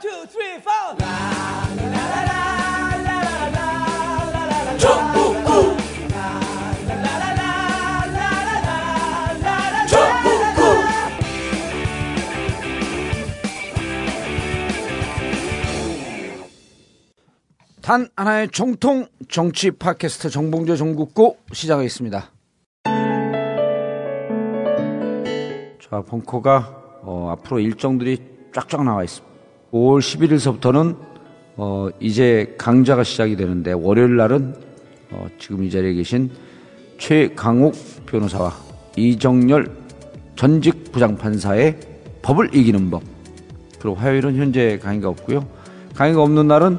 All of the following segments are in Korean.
Two, three, four. 단 하나의 정통 정치 팟캐스트 정봉조 정국고 시작하겠습니다. 자, 벙커가 어, 앞으로 일정들이 쫙쫙 나와 있습니다. 5월 11일서부터는 어, 이제 강좌가 시작이 되는데 월요일 날은 어, 지금 이 자리에 계신 최강욱 변호사와 이정열 전직 부장판사의 법을 이기는 법. 그리고 화요일은 현재 강의가 없고요. 강의가 없는 날은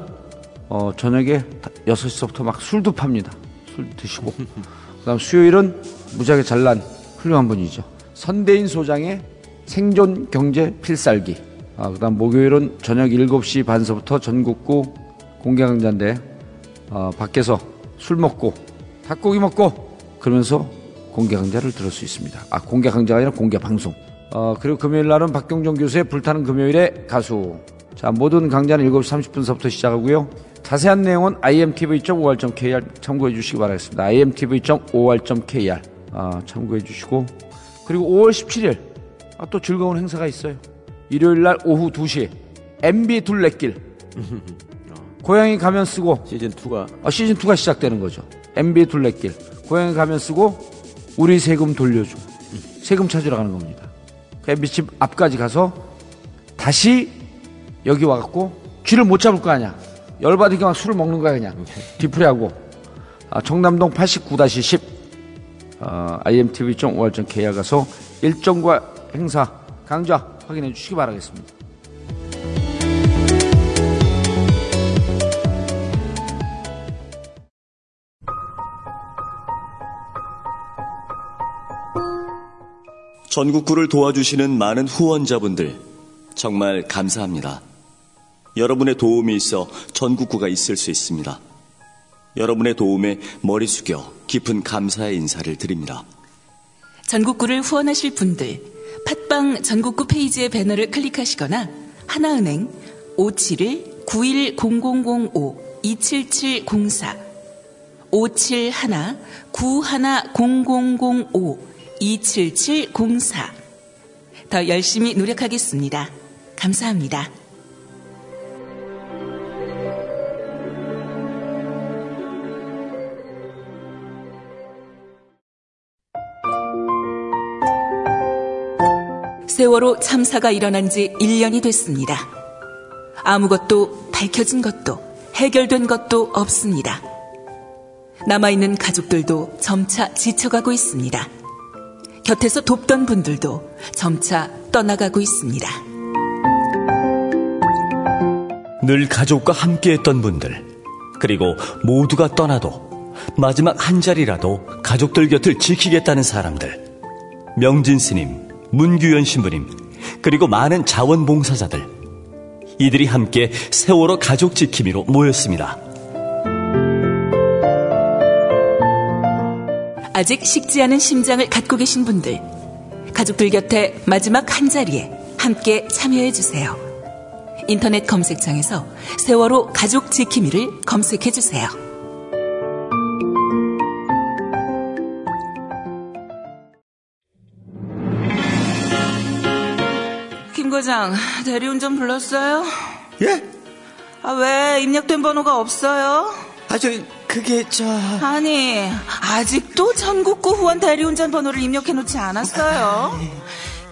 어, 저녁에 6시서부터 막 술도 팝니다. 술 드시고. 그 다음 수요일은 무지하게 잘난 훌륭한 분이죠. 선대인 소장의 생존 경제 필살기. 아, 그 다음 목요일은 저녁 7시 반서부터 전국구 공개 강좌인데, 어, 밖에서 술 먹고, 닭고기 먹고, 그러면서 공개 강좌를 들을 수 있습니다. 아, 공개 강좌가 아니라 공개 방송. 어, 그리고 금요일 날은 박경정 교수의 불타는 금요일의 가수. 자, 모든 강좌는 7시 30분서부터 시작하고요. 자세한 내용은 imtv.or.kr 참고해 주시기 바라겠습니다. imtv.or.kr 아, 참고해 주시고 그리고 5월 17일 아, 또 즐거운 행사가 있어요. 일요일 날 오후 2시 MB 둘레길. 고양이 가면 쓰고 시즌 2가. 아, 시즌 2가 시작되는 거죠. MB 둘레길. 고양이 가면 쓰고 우리 세금 돌려줘. 세금 찾으러 가는 겁니다. 그 MB 집 앞까지 가서 다시 여기 와갖고 쥐를 못 잡을 거 아니야. 열받으니까 막 술을 먹는 거야 그냥. 뒤풀이하고. 아, 청담동 89-10 어, imtv.or.kr 가서 일정과 행사 강좌 확인해 주시기 바라겠습니다. 전국구를 도와주시는 많은 후원자분들 정말 감사합니다. 여러분의 도움이 있어 전국구가 있을 수 있습니다. 여러분의 도움에 머리 숙여 깊은 감사의 인사를 드립니다. 전국구를 후원하실 분들 팟빵 전국구 페이지의 배너를 클릭하시거나 하나은행 571-910005-27704 571-910005-27704더 열심히 노력하겠습니다. 감사합니다. 세월호 참사가 일어난 지 1년이 됐습니다. 아무것도 밝혀진 것도 해결된 것도 없습니다. 남아있는 가족들도 점차 지쳐가고 있습니다. 곁에서 돕던 분들도 점차 떠나가고 있습니다. 늘 가족과 함께했던 분들 그리고 모두가 떠나도 마지막 한 자리라도 가족들 곁을 지키겠다는 사람들 명진 스님, 문규현 신부님 그리고 많은 자원봉사자들 이들이 함께 세월호 가족 지킴이로 모였습니다. 아직 식지 않은 심장을 갖고 계신 분들, 가족들 곁에 마지막 한 자리에 함께 참여해 주세요. 인터넷 검색창에서 세월호 가족 지킴이를 검색해 주세요. 김 과장, 대리운전 불렀어요? 예? 아, 왜 입력된 번호가 없어요? 아, 저, 그게, 저. 아니, 아직도 전국구 후원 대리운전 번호를 입력해 놓지 않았어요.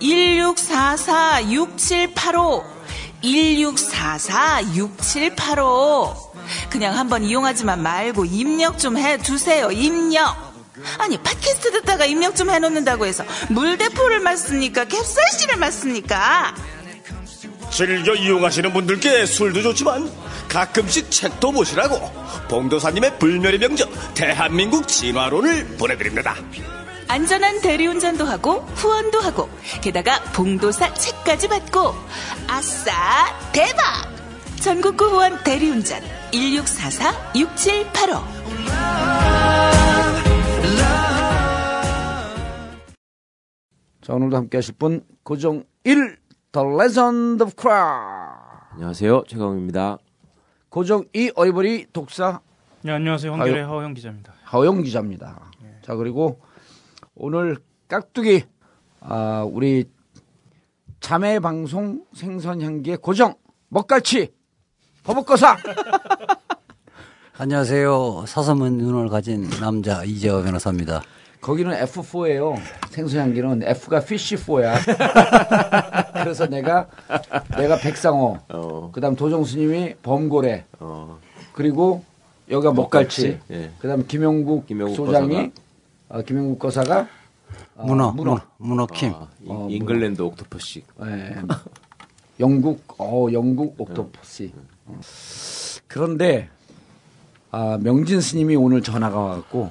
1644-6785. 1644-6785. 그냥 한번 이용하지만 말고 입력 좀 해 두세요, 입력. 아니, 팟캐스트 듣다가 입력 좀 해놓는다고 해서 물대포를 맞습니까? 캡사이신을 맞습니까? 즐겨 이용하시는 분들께 술도 좋지만 가끔씩 책도 보시라고 봉도사님의 불멸의 명저 대한민국 진화론을 보내드립니다. 안전한 대리운전도 하고 후원도 하고 게다가 봉도사 책까지 받고 아싸 대박 전국구 후원 대리운전 1644-6785 자, 오늘도 함께 하실 분, 고정 1, The Legend of Cra. 안녕하세요. 최강입니다. 고정 이 어이버리 독사 네, 안녕하세요. 한결의 하호영 기자입니다. 하호영 기자입니다. 자 그리고 오늘 깍두기 아, 우리 자매 방송 생선 향기의 고정 먹갈치 버벅거사 안녕하세요. 사서문 눈을 가진 남자 이재호 변호사입니다. 거기는 F4예요. 생선 향기는 F가 fish4야. 그래서 내가 내가 백상호, 어. 그다음 도정스님이 범고래, 어. 그리고 여기가 먹갈치, 예. 그다음 김용국, 김용국 소장이 어, 김용국 거사가 어, 문어, 문어. 문어, 문어 킴. 아, 이- 어, 잉글랜드 옥토퍼식. 예. 영국, 어, 영국 옥토퍼시. 어. 그런데, 아, 명진 스님이 오늘 전화가 와갖고,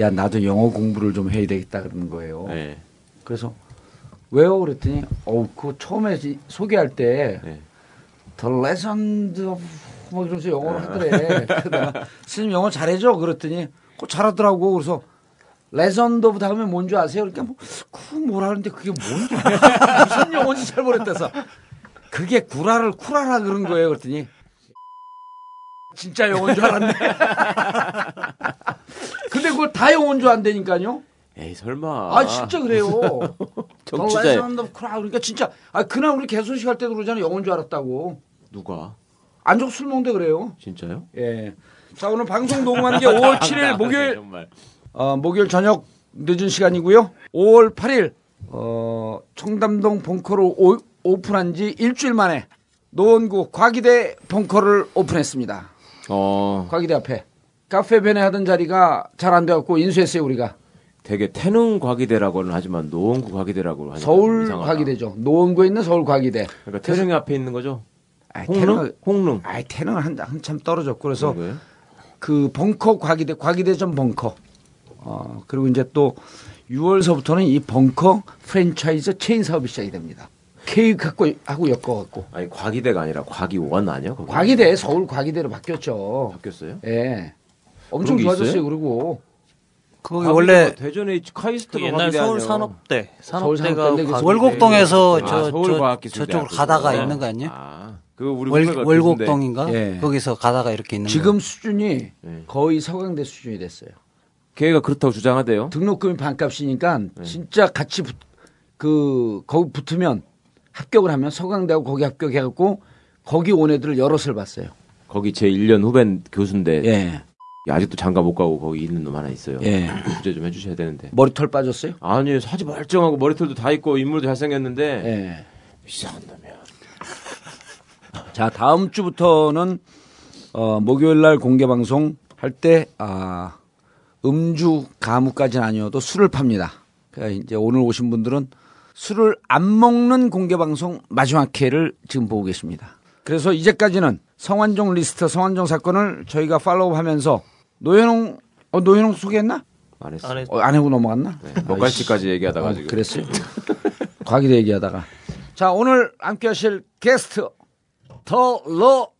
야, 나도 영어 공부를 좀 해야 되겠다 그러는 거예요. 네. 그래서, 왜요? 그랬더니, 어우, 그 처음에 지- 소개할 때, 네. The Legend of, 뭐 이러면서 영어로 하더래. 그러다가, 스님 영어 잘해줘? 그랬더니, 그 잘하더라고. 그래서, Legend of 다음에 뭔 줄 아세요? 그러니까 뭐, 그 뭐라 하는데 그게 뭔지 무슨 영어인지 잘 모르겠대서 그게 구라를 쿠라라 그런 거예요. 그랬더니 진짜 영어인 줄 알았네. 근데 그걸 다 영어인 줄 안되니까요. 에이 설마. 아 진짜 그래요. 쿠라 그러니까 진짜 아 그날 우리 개소식 할 때도 그러잖아요. 영어인 줄 알았다고. 누가? 안 좋고 술 먹는데 그래요. 진짜요? 예. 자 오늘 방송 녹음하는 게 5월 7일 목요일. 어, 목요일 저녁 늦은 시간이고요. 5월 8일 어, 청담동 벙커를 오, 오픈한 지 일주일 만에 노원구 과기대 벙커를 오픈했습니다. 어, 과기대 앞에 카페 변에 하던 자리가 잘 안 돼갖고 인수했어요 우리가 되게 태릉 과기대라고는 하지만 노원구 과기대라고 하니까 서울. 과기대죠. 노원구에 있는 서울 과기대. 그러니까 태릉이 앞에 있는 거죠? 아이, 홍릉? 태릉은 홍릉. 아이 태릉은 한, 한참 떨어졌고 그래서 그런 거예요? 그 벙커 과기대 과기대전 벙커 어 그리고 이제 또 6월서부터는 이 벙커 프랜차이즈 체인 사업이 시작이 됩니다. 케이크 갖고 하고 엮어 갖고 아니 과기대가 아니라 과기 원 아니야? 거기? 과기대 서울 과기대로 바뀌었죠. 바뀌었어요? 예, 엄청 좋아졌어요. 있어요? 그리고 거기 과기대가 원래 대전에 있지, 카이스트가 옛날 서울 아니야. 산업대, 서울 산업대가 그. 월곡동에서 아, 저, 저 앞에서. 가다가 네. 있는 거 아니에요? 아, 그거 우리 월, 후배가 월곡동인가? 예. 거기서 가다가 이렇게 있는 지금 거. 수준이 네. 거의 서강대 수준이 됐어요. 걔가 그렇다고 주장하대요. 등록금이 반값이니까 네. 진짜 같이 붙, 그 거기 붙으면 합격을 하면 서강대하고 거기 합격해갖고 거기 온 애들을 여럿을 봤어요. 거기 제 1년 후배 교수인데 예, 아직도 장가 못 가고 거기 있는 놈 하나 있어요. 예. 구제 좀 해주셔야 되는데. 머리털 빠졌어요? 아니 사지 멀쩡하고 머리털도 다 있고 인물도 잘생겼는데 예. 이상한 놈이야. 자, 다음 주부터는 어, 목요일 날 공개 방송 할 때 아, 음주 가무까지는 아니어도 술을 팝니다. 그러니까 이제 오늘 오신 분들은 술을 안 먹는 공개 방송 마지막 회를 지금 보고 계십니다. 그래서 이제까지는 성완종 리스트, 성완종 사건을 저희가 follow하면서 노현웅 어, 노현웅 소개했나? 안 했어. 안에 어, 안 하고 넘어갔나? 네, 먹갈치까지 얘기하다가 어, 지금. 그랬어요. 과기대 얘기하다가. 자, 오늘 함께 하실 게스트. 더, 러,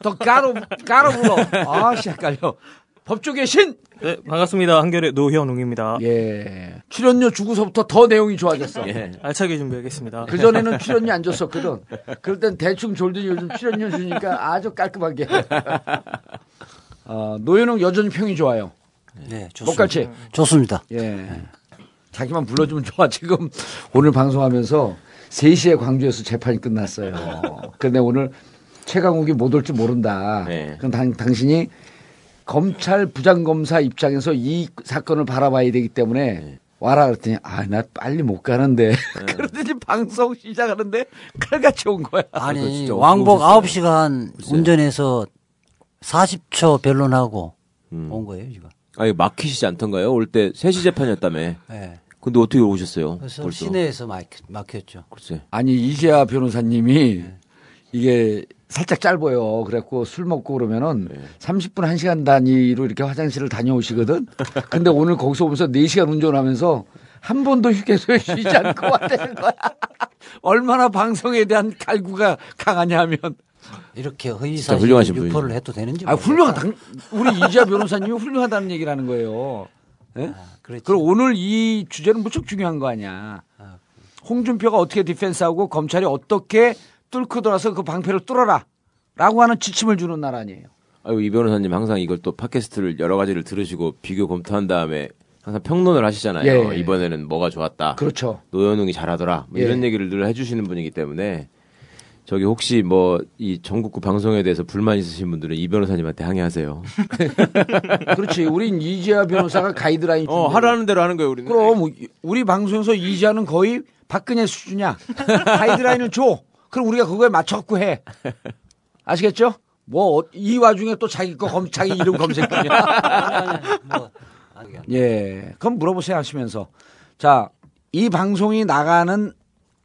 더 가로, 가로 불러. 아, 씨, 헷갈려. 법조계 신! 네, 반갑습니다. 한결의 노현웅입니다. 예. 출연료 주고서부터 더 내용이 좋아졌어. 예. 알차게 준비하겠습니다. 그전에는 출연료 안 줬었거든. 그럴 땐 대충 졸더니 요즘 출연료 주니까 아주 깔끔하게. 어, 노현웅 여전히 평이 좋아요. 네, 좋습니다. 목갈치. 좋습니다. 예. 자기만 불러주면 좋아. 지금 오늘 방송하면서 3시에 광주에서 재판이 끝났어요. 근데 오늘 최강욱이 못올줄 모른다. 네. 그럼 당, 당신이 검찰 부장검사 입장에서 이 사건을 바라봐야 되기 때문에 네. 와라 그랬더니 아, 나 빨리 못 가는데. 그러더니 방송 시작하는데 칼같이 온 거야. 아니, 진짜 왕복 어떻게 9시간 운전해서 40초 변론하고 음. 온 거예요, 지금. 아니 막히시지 않던가요? 올 때 3시 재판이었다며. 네. 근데 어떻게 오셨어요? 그래서 벌써. 시내에서 막, 막혔죠. 글쎄. 아니 이재하 변호사님이 이게 살짝 짧아요. 그래갖고 술 먹고 그러면은 30분 1시간 단위로 이렇게 화장실을 다녀오시거든. 근데 오늘 거기서 오면서 4시간 운전하면서 한 번도 휴게소에 쉬지 않고 왔다는 거야. 얼마나 방송에 대한 갈구가 강하냐 하면. 이렇게 허위사실 유포를 분이죠. 해도 되는지. 아, 훌륭하다. 우리 이재하 변호사님이 훌륭하다는 얘기를 하는 거예요. 예? 그렇지. 그리고 오늘 이 주제는 무척 중요한 거 아니야. 홍준표가 어떻게 디펜스하고 검찰이 어떻게 뚫고 들어와서 그 방패를 뚫어라. 라고 하는 지침을 주는 나라 아니에요. 아유, 이 변호사님 항상 이걸 또 팟캐스트를 여러 가지를 들으시고 비교 검토한 다음에 항상 평론을 하시잖아요. 예. 이번에는 뭐가 좋았다. 그렇죠. 노현웅이 잘하더라. 뭐 예. 이런 얘기를 늘 해주시는 분이기 때문에 저기 혹시 뭐 이 전국구 방송에 대해서 불만 있으신 분들은 이 변호사님한테 항의하세요. 그렇지. 우린 이지아 변호사가 가이드라인. 어. 하라는 대로 하는 거예요, 우리는. 그럼 우리 방송에서 이지아는 거의 박근혜 수준이야. 가이드라인을 줘. 그럼 우리가 그거에 맞춰갖고 해. 아시겠죠? 뭐 이 와중에 또 자기 거 검, 자기 이름 검색 중이야. 뭐, 예. 그럼 물어보세요 하시면서. 자, 이 방송이 나가는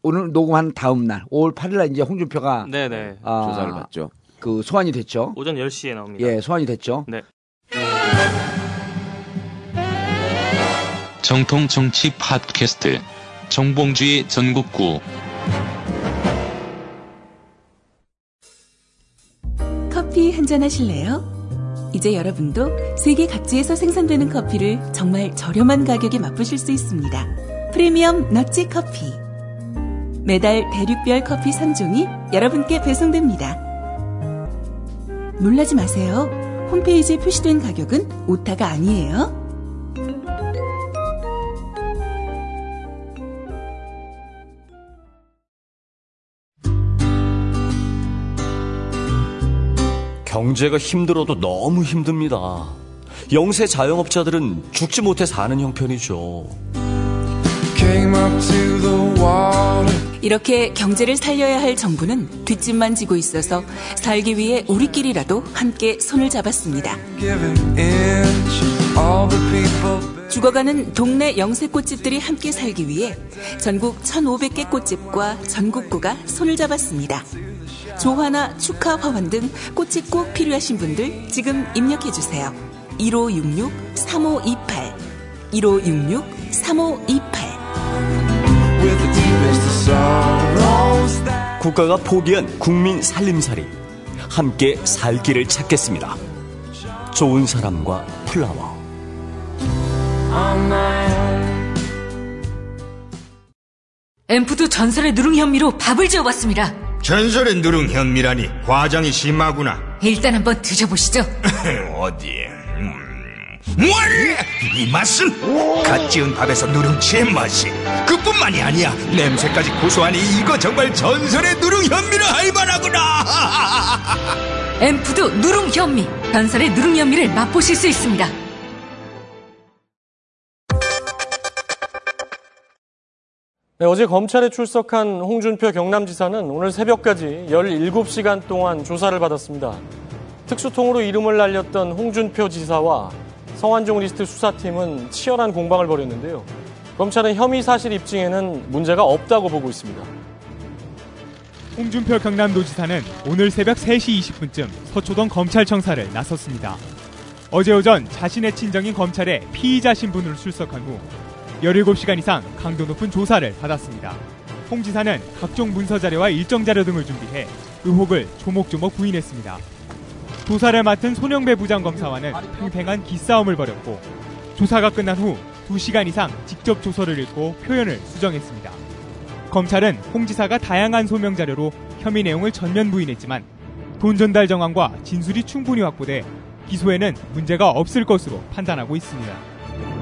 오늘 녹음한 다음 날 5월 8일 날 이제 홍준표가 네네. 아, 조사를 받죠. 그 소환이 됐죠. 오전 10시에 나옵니다. 예, 소환이 됐죠. 네. 정통 정치 팟캐스트 정봉주의 전국구 커피 한 잔 하실래요? 이제 여러분도 세계 각지에서 생산되는 커피를 정말 저렴한 가격에 맛보실 수 있습니다. 프리미엄 넛지 커피. 매달 대륙별 커피 3종이 여러분께 배송됩니다. 놀라지 마세요. 홈페이지에 표시된 가격은 오타가 아니에요. 경제가 힘들어도 너무 힘듭니다. 영세 자영업자들은 죽지 못해 사는 형편이죠. 이렇게 경제를 살려야 할 정부는 뒷짐만 지고 있어서 살기 위해 우리끼리라도 함께 손을 잡았습니다. 죽어가는 동네 영세 꽃집들이 함께 살기 위해 전국 1,500개 꽃집과 전국구가 손을 잡았습니다. 조화나 축하 화환 등 꽃이 꼭 필요하신 분들 지금 입력해 주세요. 1566-3528 1566-3528 국가가 포기한 국민 살림살이 함께 살 길을 찾겠습니다. 좋은 사람과 플라워. 엠푸드 전설의 누룽 현미로 밥을 지어봤습니다. 전설의 누룽 현미라니 과장이 심하구나. 일단 한번 드셔보시죠. 어디? 음. 뭘? 이 맛은 갓 지은 밥에서 누룽지의 맛이. 그뿐만이 아니야. 냄새까지 고소하니 이거 정말 전설의 누룽 현미라 할 만하구나. 엠푸드 누룽 현미. 전설의 누룽 현미를 맛보실 수 있습니다. 네, 어제 검찰에 출석한 홍준표 경남지사는 오늘 새벽까지 17시간 동안 조사를 받았습니다. 특수통으로 이름을 날렸던 홍준표 지사와 성완종 리스트 수사팀은 치열한 공방을 벌였는데요. 검찰은 혐의 사실 입증에는 문제가 없다고 보고 있습니다. 홍준표 경남도지사는 오늘 새벽 3시 20분쯤 서초동 검찰청사를 나섰습니다. 어제 오전 자신의 친정인 검찰에 피의자 신분으로 출석한 후 17시간 이상 강도 높은 조사를 받았습니다. 홍 지사는 각종 문서 자료와 일정 자료 등을 준비해 의혹을 조목조목 부인했습니다. 조사를 맡은 손영배 부장검사와는 팽팽한 기싸움을 벌였고 조사가 끝난 후 2시간 이상 직접 조서를 읽고 표현을 수정했습니다. 검찰은 홍 지사가 다양한 소명 자료로 혐의 내용을 전면 부인했지만 돈 전달 정황과 진술이 충분히 확보돼 기소에는 문제가 없을 것으로 판단하고 있습니다.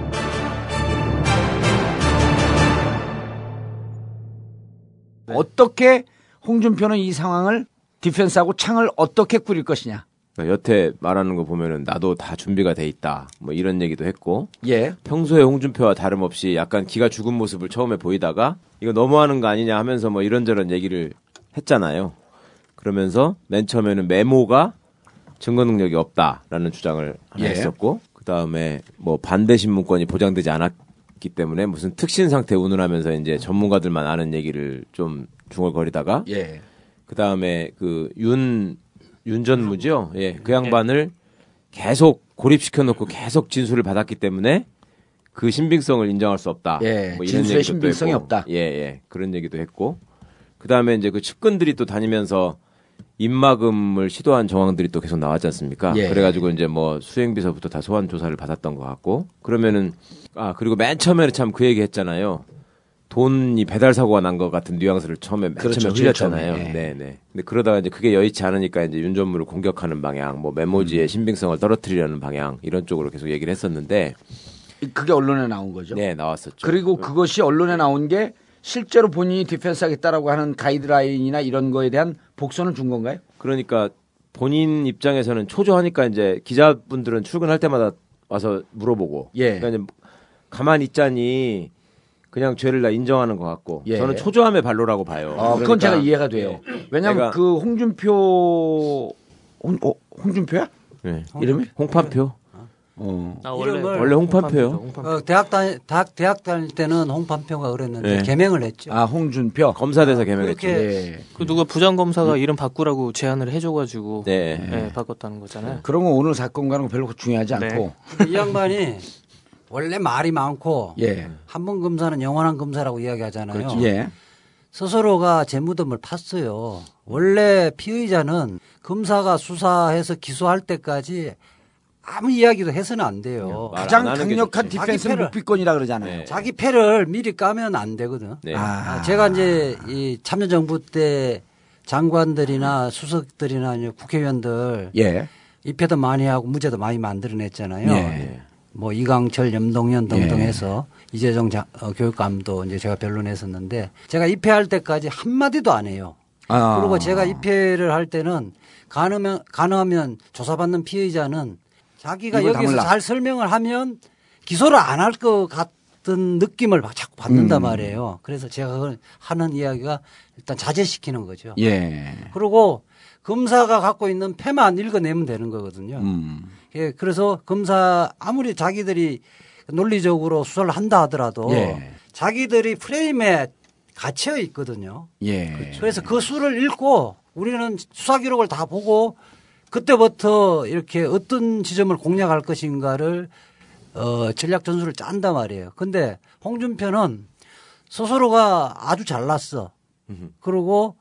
어떻게 홍준표는 이 상황을 디펜스하고 창을 어떻게 꾸릴 것이냐. 그러니까 여태 말하는 거 보면은 나도 다 준비가 돼 있다. 뭐 이런 얘기도 했고. 예. 평소에 홍준표와 다름없이 약간 기가 죽은 모습을 처음에 보이다가 이거 너무하는 거 아니냐 하면서 뭐 이런저런 얘기를 했잖아요. 그러면서 맨 처음에는 메모가 증거 능력이 없다라는 주장을 예. 했었고 그다음에 뭐 반대 신문권이 보장되지 않았 기 때문에 무슨 특신 상태 운운하면서 이제 전문가들만 아는 얘기를 좀 중얼거리다가 예. 그다음에 그 윤 윤전무죠. 예. 그 양반을 계속 고립시켜 놓고 계속 진술을 받았기 때문에 그 신빙성을 인정할 수 없다. 예, 뭐 진술의 얘기도 또 신빙성이. 없다. 예, 예. 그런 얘기도 했고. 그다음에 이제 그 측근들이 또 다니면서 입막음을 시도한 정황들이 또 계속 나왔지 않습니까? 예. 그래가지고 이제 뭐 수행비서부터 다 소환 조사를 받았던 것 같고 그러면은 아 그리고 맨 처음에는 참 그 얘기 했잖아요. 돈이 배달 사고가 난 것 같은 뉘앙스를 처음에 맨 그렇죠, 처음에 흘렸잖아요. 예. 네, 네. 근데 그러다가 이제 그게 여의치 않으니까 이제 윤 전무를 공격하는 방향, 뭐 메모지의 신빙성을 떨어뜨리려는 방향 이런 쪽으로 계속 얘기를 했었는데 그게 언론에 나온 거죠. 네, 나왔었죠. 그리고 그것이 언론에 나온 게 실제로 본인이 defense 하겠다라고 하는 가이드라인이나 이런 거에 대한 복선을 준 건가요? 그러니까 본인 입장에서는 초조하니까 이제 기자분들은 출근할 때마다 와서 물어보고 예. 그러니까 이제 가만히 있자니 그냥 죄를 다 인정하는 것 같고 예. 저는 초조함의 발로라고 봐요. 어, 그건 그러니까 제가 이해가 돼요. 예. 왜냐하면 그 홍준표 홍, 어, 홍준표야? 네. 이름이? 홍판표. 어. 아, 원래 원래 홍판표요. 어, 대학 다닐 대학, 대학 다닐 때는 홍판표가 그랬는데 네. 개명을 했죠. 아 홍준표 검사대사 개명했죠. 그렇게 예. 그 누가 부장 검사가 이름 바꾸라고 제안을 해줘가지고 네. 예, 바꿨다는 거잖아요. 그런 건 오늘 사건과는 별로 중요하지 네. 않고 이 양반이 원래 말이 많고 예. 한번 검사는 영원한 검사라고 이야기하잖아요. 예. 스스로가 재무덤을 팠어요. 원래 피의자는 검사가 수사해서 기소할 때까지 아무 이야기도 해서는 안 돼요. 말 가장 안 강력한. 디펜스는 자기 패를- 묵비권이라 그러잖아요. 네. 자기 패를 미리 까면 안 되거든. 네. 아. 아, 제가 이제 이 참여정부 때 장관들이나 수석들이나 국회의원들 예. 입회도 많이 하고 무죄도 많이 만들어냈잖아요. 예. 뭐 이강철, 염동현 등등 예. 해서 이재정 자- 어, 교육감도 이제 제가 변론했었는데 제가 입회할 때까지 한 마디도 안 해요. 아. 그리고 제가 입회를 할 때는 가능하면 가능하면 조사받는 피의자는 자기가 여기서 다물라. 잘 설명을 하면 기소를 안 할 것 같은 느낌을 자꾸 받는단 음. 말이에요. 그래서 제가 하는 이야기가 일단 자제시키는 거죠. 예. 그리고 검사가 갖고 있는 패만 읽어내면 되는 거거든요. 음. 예, 그래서 검사 아무리 자기들이 논리적으로 수사를 한다 하더라도 예. 자기들이 프레임에 갇혀 있거든요. 예. 그래서 그 수를 읽고 우리는 수사 기록을 다 보고 그때부터 이렇게 어떤 지점을 공략할 것인가를 어, 전략 전술을 짠단 말이에요. 근데 홍준표는 스스로가 아주 잘났어. 그리고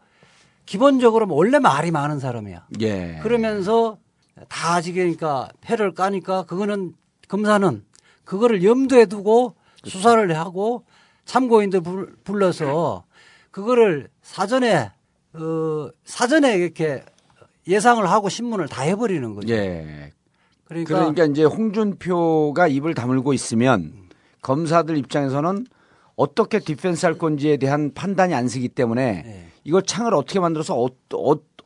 기본적으로 원래 말이 많은 사람이야. 예. 그러면서 다 지게니까 패를 까니까 그거는 검사는 그거를 염두에 두고 수사를 하고 참고인들 불- 불러서 그거를 사전에 어 사전에 이렇게 예상을 하고 신문을 다 해버리는 거죠. 예. 그러니까, 그러니까 이제 홍준표가 입을 다물고 있으면 검사들 입장에서는 어떻게 디펜스 할 건지에 대한 판단이 안 서기 때문에 네. 이걸 창을 어떻게 만들어서 어,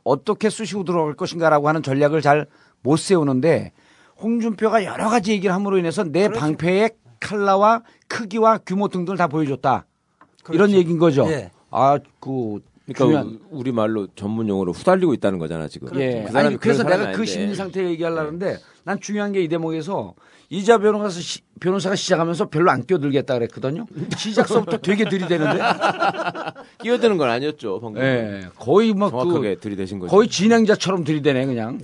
어, 떻게 쑤시고 들어갈 것인가라고 하는 전략을 잘 못 세우는데 홍준표가 여러 가지 얘기를 함으로 인해서 내 그렇죠. 방패의 칼라와 크기와 규모 등등을 다 보여줬다. 이런 그렇죠. 얘기인 거죠. 예. 아, 그 그러니까 중요한 우리 말로 전문 용어로 후달리고 있다는 거잖아 지금. 예. 그 아니, 그래서 내가 그 아닌데. 심리 상태 얘기하려고 하는데 난 중요한 게 이 대목에서 이자 변호사 시, 변호사가 시작하면서 별로 안 끼어들겠다 그랬거든요. 시작서부터 되게 들이대는데. 끼어드는 건 아니었죠 방금. 예. 거의 막 정확하게 그, 들이대신 거죠. 거의 진행자처럼 들이대네 그냥.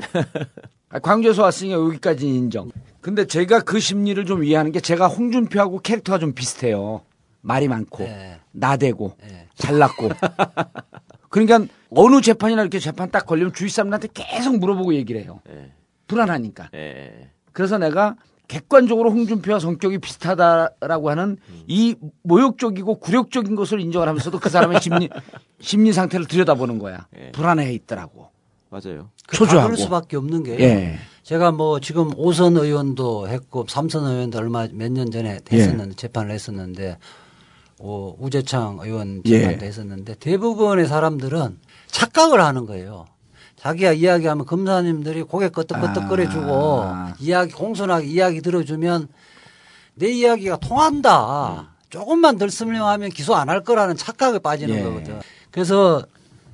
아, 광주에서 왔으니까 여기까지 인정. 근데 제가 그 심리를 좀 이해하는 게 제가 홍준표하고 캐릭터가 좀 비슷해요. 말이 많고 네. 나대고 네. 잘났고. 그러니까 어느 재판이나 이렇게 재판 딱 걸리면 주위 사람들한테 계속 물어보고 얘기를 해요. 예. 불안하니까. 예. 그래서 내가 객관적으로 홍준표와 성격이 비슷하다라고 하는 이 모욕적이고 굴욕적인 것을 인정을 하면서도 그 사람의 심리 심리 상태를 들여다보는 거야. 예. 불안해 있더라고. 맞아요. 그 초조하고. 그럴 수밖에 없는 게 예. 제가 뭐 지금 오선 의원도 했고 삼선 의원도 얼마 몇 년 전에 예. 했었는데 재판을 했었는데 어, 우재창 의원 예. 재판도 했었는데 대부분의 사람들은 착각을 하는 거예요. 자기가 이야기하면 검사님들이 고개 끄덕끄덕거려주고 아. 이야기 공손하게 이야기 들어주면 내 이야기가 통한다. 조금만 덜 설명하면 기소 안 할 거라는 착각에 빠지는 예. 거거든. 그래서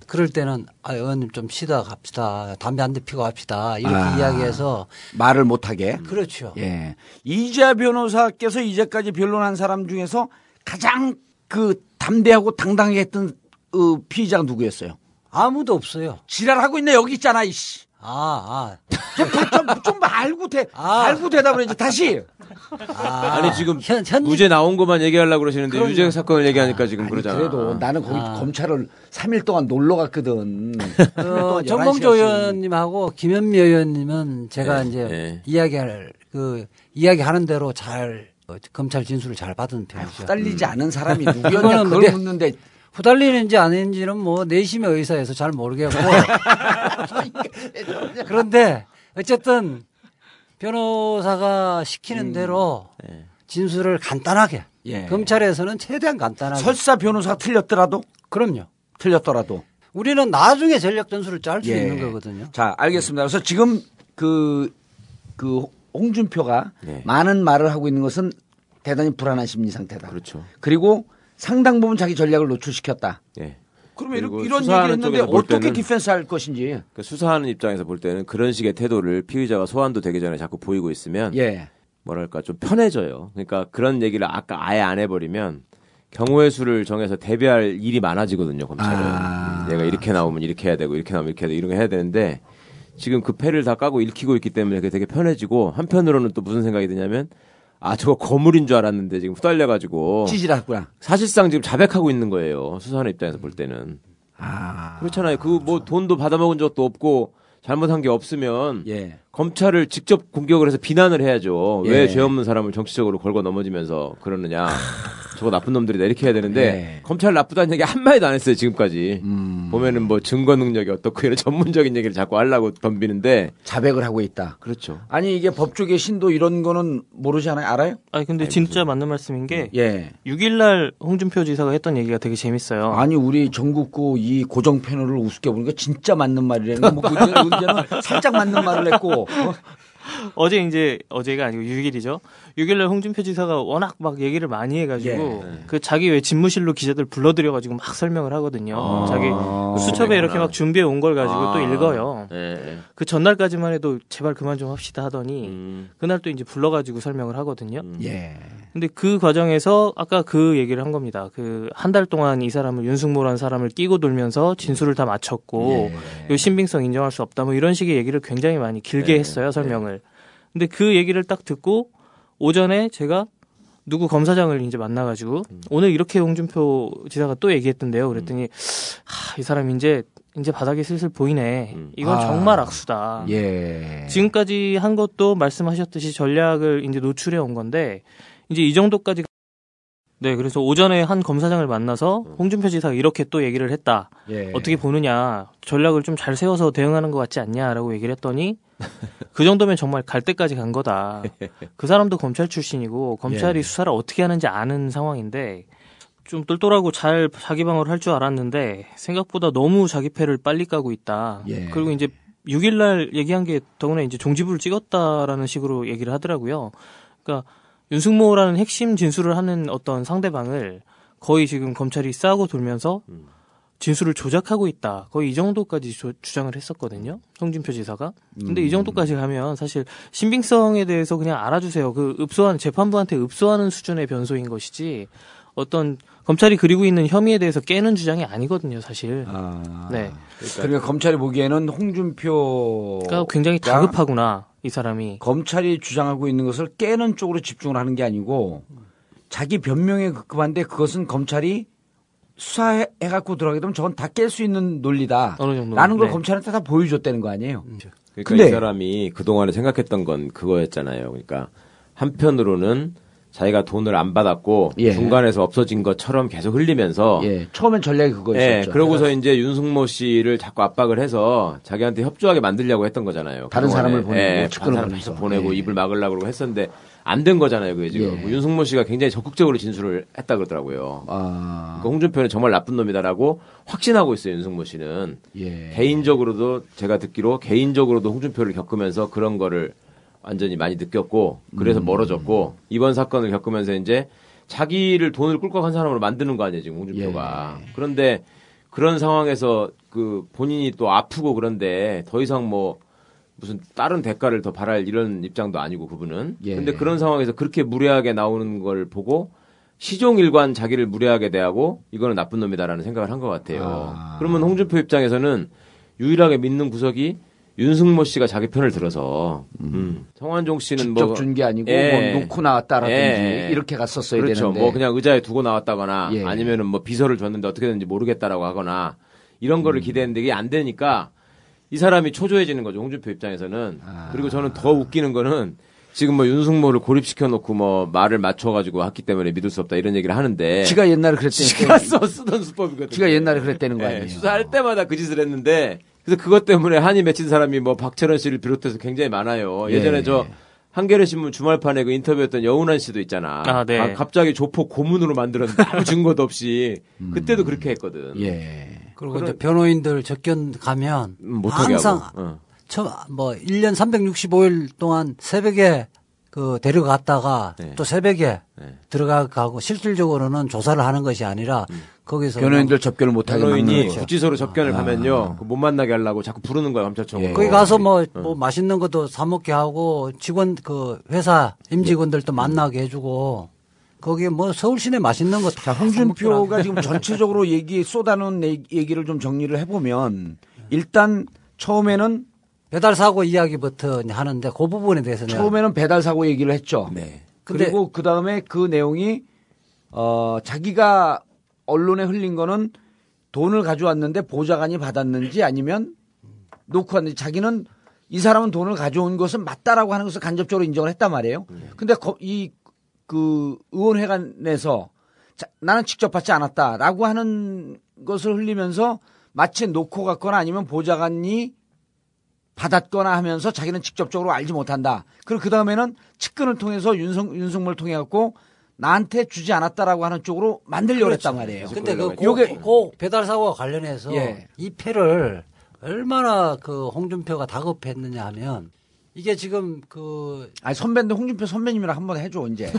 그럴 때는 아, 의원님 좀 쉬다 갑시다. 담배 한 대 피고 갑시다. 이렇게 아. 이야기해서 말을 못하게. 그렇죠. 예. 이자 변호사께서 이제까지 변론한 사람 중에서 가장 그 담대하고 당당하게 했던 어, 피의자가 누구였어요? 아무도 없어요. 지랄하고 있네 여기 있잖아 이씨. 아, 좀, 좀, 좀 말고 대, 말고 대답을 해야지 다시. 아. 아. 아니 지금 현, 현, 무죄 나온 것만 얘기하려고 그러시는데 그럼요. 유죄 사건을 얘기하니까 지금 그러잖아. 그래도 나는 거기 아. 검찰을 3일 동안 놀러 갔거든. 어, 정봉조 의원님하고 김현미 의원님은 제가 예, 이제 예. 이야기할 그 이야기하는 대로 잘 어, 검찰 진술을 잘 받은 편이죠. 후달리지 않은 사람이 누구였냐 그걸 내- 묻는데 후달리는지 아닌지는 뭐 내심의 의사에서 잘 모르겠고 그런데 어쨌든 변호사가 시키는 대로 진술을 간단하게 예. 검찰에서는 최대한 간단하게 설사 변호사가 틀렸더라도 그럼요. 틀렸더라도 우리는 나중에 전략 전술을 짤수 예. 있는 거거든요. 자, 알겠습니다. 그래서 지금 그, 그 홍준표가 네. 많은 말을 하고 있는 것은 대단히 불안한 심리 상태다. 그렇죠. 그리고 상당 부분 자기 전략을 노출시켰다. 예. 그러면 이런, 이런 얘기를 했는데 어떻게 때는- defense 할 것인지. 그 수사하는 입장에서 볼 때는 그런 식의 태도를 피의자가 소환도 되기 전에 자꾸 보이고 있으면 예. 뭐랄까 좀 편해져요. 그러니까 그런 얘기를 아까 아예 안 해버리면 경우의 수를 정해서 대비할 일이 많아지거든요. 검찰은 아. 얘가 이렇게 나오면 이렇게 해야 되고 이렇게 나오면 이렇게 해야 되고 이런 거 해야 되는데 지금 그 패를 다 까고 읽히고 있기 때문에 그게 되게 편해지고 한편으로는 또 무슨 생각이 드냐면 아 저거 거물인 줄 알았는데 지금 후달려가지고 찌질하구나. 사실상 지금 자백하고 있는 거예요. 수사하는 입장에서 볼 때는. 아. 그렇잖아요. 그 뭐 돈도 받아먹은 적도 없고 잘못한 게 없으면 예. 검찰을 직접 공격을 해서 비난을 해야죠. 예. 왜죄 없는 사람을 정치적으로 걸고 넘어지면서 그러느냐. 저거 나쁜 놈들이다 이렇게 해야 되는데 예. 검찰 나쁘다는 얘기 한 마디도 안 했어요 지금까지. 음. 보면은 뭐 증거 능력이 어떻고 이런 전문적인 얘기를 자꾸 하려고 덤비는데 자백을 하고 있다. 그렇죠. 아니 이게 법조계 신도 이런 거는 모르지 않아요? 알아요? 아니 근데 진짜 맞는 말씀인 게 예. 6일날 홍준표 지사가 했던 얘기가 되게 재밌어요. 아니 우리 전국구 이 고정 패널을 우습게 보니까 진짜 맞는 말이라는 거. 뭐 문제는, 문제는 살짝 맞는 말을 했고. 어? 어제 이제 어제가 아니고 6일이죠. 6일날 홍준표 지사가 워낙 막 얘기를 많이 해가지고 예. 그 자기 왜 집무실로 기자들 불러들여가지고 막 설명을 하거든요. 아, 자기 수첩에 이렇게 막 준비해 온 걸 가지고 아. 또 읽어요. 예. 그 전날까지만 해도 제발 그만 좀 합시다 하더니 음. 그날 또 이제 불러가지고 설명을 하거든요. 예. 근데 그 과정에서 아까 그 얘기를 한 겁니다. 그 한 달 동안 이 사람을 윤승모라는 사람을 끼고 돌면서 진술을 다 마쳤고 요 신빙성 인정할 수 없다 뭐 이런 식의 얘기를 굉장히 많이 길게 네. 했어요 설명을. 근데 그 얘기를 딱 듣고 오전에 제가 누구 검사장을 이제 만나가지고 오늘 이렇게 홍준표 지사가 또 얘기했던데요. 그랬더니 하, 이 사람 이제 이제 바닥이 슬슬 보이네. 이건 아. 정말 악수다. 예. 지금까지 한 것도 말씀하셨듯이 전략을 이제 노출해 온 건데 이제 이 정도까지 네 그래서 오전에 한 검사장을 만나서 홍준표 지사가 이렇게 또 얘기를 했다 예. 어떻게 보느냐 전략을 좀 잘 세워서 대응하는 것 같지 않냐라고 얘기를 했더니 그 정도면 정말 갈 때까지 간 거다 그 사람도 검찰 출신이고 검찰이 예. 수사를 어떻게 하는지 아는 상황인데 좀 똘똘하고 잘 자기 방어를 할 줄 알았는데 생각보다 너무 자기 패를 빨리 까고 있다 예. 그리고 이제 6일날 얘기한 게 더구나 이제 종지부를 찍었다라는 식으로 얘기를 하더라고요. 그러니까 윤승모라는 핵심 진술을 하는 어떤 상대방을 거의 지금 검찰이 싸고 돌면서 진술을 조작하고 있다. 거의 이 정도까지 조- 주장을 했었거든요. 송진표 지사가. 근데 이 정도까지 가면 사실 신빙성에 대해서 그냥 알아주세요. 그 읍소한 재판부한테 읍소하는 수준의 변소인 것이지 어떤 검찰이 그리고 있는 혐의에 대해서 깨는 주장이 아니거든요, 사실. 아. 네. 그러니까 검찰이 보기에는 홍준표가 그러니까 굉장히 다급하구나 이 사람이. 검찰이 주장하고 있는 것을 깨는 쪽으로 집중을 하는 게 아니고 자기 변명에 급급한데 그것은 검찰이 수사해 갖고 들어가게 되면 저건 다 깰 수 있는 논리다. 어느 정도. 라는 걸 네. 검찰한테 다 보여줬다는 거 아니에요. 그러니까 근데- 이 사람이 그동안에 생각했던 건 그거였잖아요. 그러니까 한편으로는 자기가 돈을 안 받았고 예. 중간에서 없어진 것처럼 계속 흘리면서 예, 처음엔 전략이 그거였었죠. 예, 그러고서 이제 윤승모 씨를 자꾸 압박을 해서 자기한테 협조하게 만들려고 했던 거잖아요. 다른. 사람을 보내고, 예, 다른 사람. 계속 보내고 예. 입을 막으려고 그러고 했었는데 안 된 거잖아요. 그게 지금. 예. 뭐 윤승모 씨가 굉장히 적극적으로 진술을 했다 그러더라고요. 아, 그러니까 홍준표는 정말 나쁜 놈이다라고 확신하고 있어요. 윤승모 씨는. 예. 개인적으로도 제가 듣기로 개인적으로도 홍준표를 겪으면서 그런 거를 완전히 많이 느꼈고 그래서 음. 멀어졌고 이번 사건을 겪으면서 이제 자기를 돈을 꿀꺽한 사람으로 만드는 거 아니에요 지금 홍준표가 예. 그런데 그런 상황에서 그 본인이 또 아프고 그런데 더 이상 뭐 무슨 다른 대가를 더 바랄 이런 입장도 아니고 그분은 예. 근데 그런 상황에서 그렇게 무례하게 나오는 걸 보고 시종일관 자기를 무례하게 대하고 이거는 나쁜 놈이다라는 생각을 한 것 같아요. 아. 그러면 홍준표 입장에서는 유일하게 믿는 구석이 윤승모 씨가 자기 편을 들어서 음. 성환종 씨는 직접 뭐 준게 아니고 예. 뭐 놓고 나왔다라든지 예. 이렇게 갔었어야 그렇죠. 되는데. 뭐 그냥 의자에 두고 나왔다거나 예. 아니면은 뭐 비서를 줬는데 어떻게 됐는지 모르겠다라고 하거나 이런 음. 거를 기대했는데 이게 안 되니까 이 사람이 초조해지는 거죠. 홍준표 입장에서는. 아. 그리고 저는 더 웃기는 거는 지금 뭐 윤승모를 고립시켜 놓고 뭐 말을 맞춰 가지고 했기 때문에 믿을 수 없다 이런 얘기를 하는데 지가 옛날에 그랬대는 지가 써 쓰던 수법이거든요. 지가 옛날에 그랬다는 거 예, 아니에요. 수사할 때마다 그 짓을 했는데 그래서 그것 때문에 한이 맺힌 사람이 뭐 박철원 씨를 비롯해서 굉장히 많아요. 예전에 예. 저 한겨레 신문 주말판에 그 인터뷰했던 여운한 씨도 있잖아. 아, 네. 갑자기 조폭 고문으로 만들었는데 아무 증거도 없이 그때도 그렇게 했거든. 예. 그리고 그런- 이제 변호인들 접견 가면 음, 못하게 항상. 어. 처, 뭐 1년 365일 동안 새벽에 그 데려갔다가 네. 또 새벽에 들어가고 실질적으로는 조사를 하는 것이 아니라 거기서 변호인들 접견을 못 하게 막는 변호인이 거죠. 구치소로 아. 접견을 가면요 그못 만나게 하려고 자꾸 부르는 거야 검찰청. 예. 거기 가서 뭐, 뭐 맛있는 것도 사 먹게 하고 직원 그 회사 임직원들도 만나게 해주고 거기에 뭐 서울 시내 맛있는 거 자, 홍준표가 지금 전체적으로 얘기 쏟아놓은 얘- 얘기를 좀 정리를 해보면 일단 처음에는 배달 사고 이야기부터 하는데 그 부분에 대해서 내가 처음에는 배달 사고 얘기를 했죠. 네. 그리고 그 다음에 그 내용이 어 자기가 언론에 흘린 거는 돈을 가져왔는데 보좌관이 받았는지 아니면 놓고 왔는지 자기는 이 사람은 돈을 가져온 것은 맞다라고 하는 것을 간접적으로 인정을 했단 말이에요. 근데 이 그 의원회관에서 자, 나는 직접 받지 않았다라고 하는 것을 흘리면서 마치 놓고 갔거나 아니면 보좌관이 받았거나 하면서 자기는 직접적으로 알지 못한다. 그리고 그 다음에는 측근을 통해서 윤석, 윤석물을 통해 갖고 나한테 주지 않았다라고 하는 쪽으로 만들려고 했단 말이에요. 근데 그, 고, 요게 고 배달 사고와 관련해서 예. 이 패를 얼마나 그 홍준표가 다급했느냐 하면 이게 지금 그 아니 선배인데 홍준표 선배님이랑 한번 해줘 이제.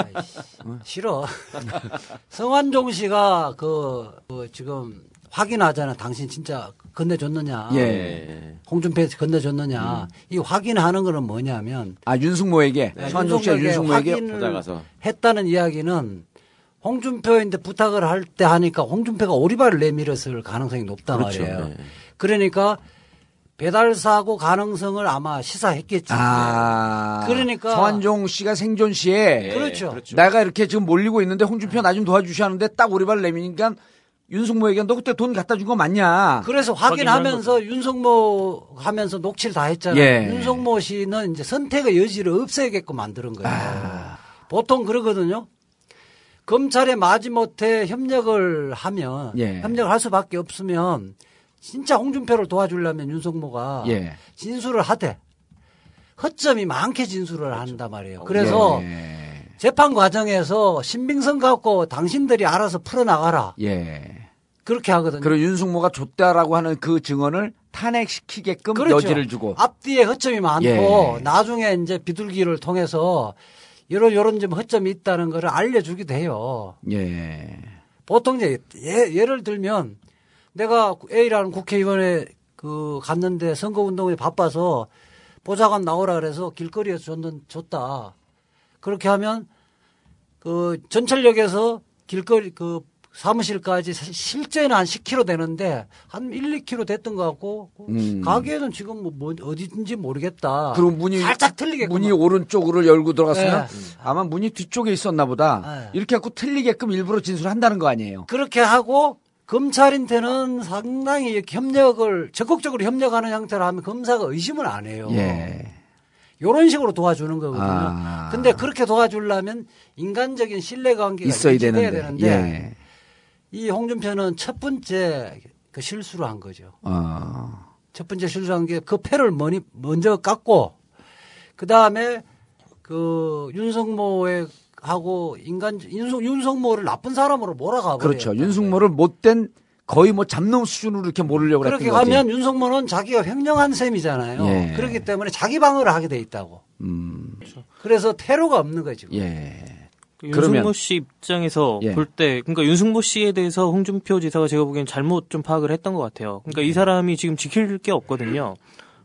싫어. 성완종 씨가 그, 그 지금 확인하잖아. 당신 진짜 건네줬느냐. 예. 홍준표 건네줬느냐. 이 확인하는 거는 뭐냐면 아 윤승모에게 네, 서한종 씨가 윤승모에게 찾아가서. 했다는 이야기는 홍준표인데 부탁을 할 때 하니까 홍준표가 오리발을 내밀었을 가능성이 높단 그렇죠. 말이에요. 네. 그러니까 배달 사고 가능성을 아마 시사했겠지. 아 그러니까 서한종 씨가 생존 시에 그렇죠. 내가 이렇게 지금 몰리고 있는데 홍준표 나 좀 도와주시하는데 딱 오리발을 내미니까 윤승모에게 너 그때 돈 갖다 준 거 맞냐? 그래서 확인하면서 윤석모 하면서 녹취를 다 했잖아요. 예. 윤석모 씨는 이제 선택의 여지를 없애게끔 만드는 거예요. 아. 보통 그러거든요. 검찰에 마지못해 협력을 하면 예. 협력을 할 수밖에 없으면 진짜 홍준표를 도와주려면 윤석모가 예. 진술을 하되 허점이 많게 진술을 한단 말이에요. 그래서 예. 재판 과정에서 신빙성 갖고 당신들이 알아서 풀어나가라. 예. 그렇게 하거든요. 그리고 윤승모가 줬다라고 하는 그 증언을 탄핵시키게끔 그렇죠. 여지를 주고. 앞뒤에 허점이 많고 예. 나중에 이제 비둘기를 통해서 이런 이런 좀 허점이 있다는 거를 알려주기도 해요. 예. 보통 이제 예, 예를 들면 내가 A라는 국회의원에 그 갔는데 선거운동에 바빠서 보좌관 나오라 그래서 길거리에서 줬는, 줬다. 그렇게 하면 그 전철역에서 길거리 그 사무실까지 사- 실제는 한 10km 되는데 한 1, 2km 됐던 것 같고 음. 가게는 지금 뭐, 뭐 어디든지 모르겠다. 그리고 문이 살짝 틀리게 문이 오른쪽으로 열고 들어갔으면 네. 아마 문이 뒤쪽에 있었나 보다. 네. 이렇게 갖고 틀리게끔 일부러 진술한다는 거 아니에요. 그렇게 하고 검찰한테는 상당히 협력을 적극적으로 협력하는 형태로 하면 검사가 의심을 안 해요. 예. 이런 식으로 도와주는 거거든요. 아. 근데 그렇게 도와주려면 인간적인 신뢰관계가 있어야 되는데. 되는데 예. 이 홍준표는 첫 번째 그 실수를 한 거죠. 어. 첫 번째 실수한 게 그 패를 머니- 먼저 깎고 그 다음에 그 윤석모의 하고 인간 윤석, 윤석모를 나쁜 사람으로 몰아가 버려요. 그렇죠. 윤승모를 못된 거의 뭐 잡놈 수준으로 이렇게 모르려고 그렇게 했던 거지. 가면 윤석모는 자기가 횡령한 셈이잖아요. 예. 그렇기 때문에 자기 방어를 하게 돼 있다고. 음. 그래서 테러가 없는 거죠. 예. 윤승모 그러면- 씨 입장에서 예. 볼 때, 그러니까 윤승모 씨에 대해서 홍준표 지사가 제가 보기엔 잘못 좀 파악을 했던 것 같아요. 그러니까 이 사람이 지금 지킬 게 없거든요.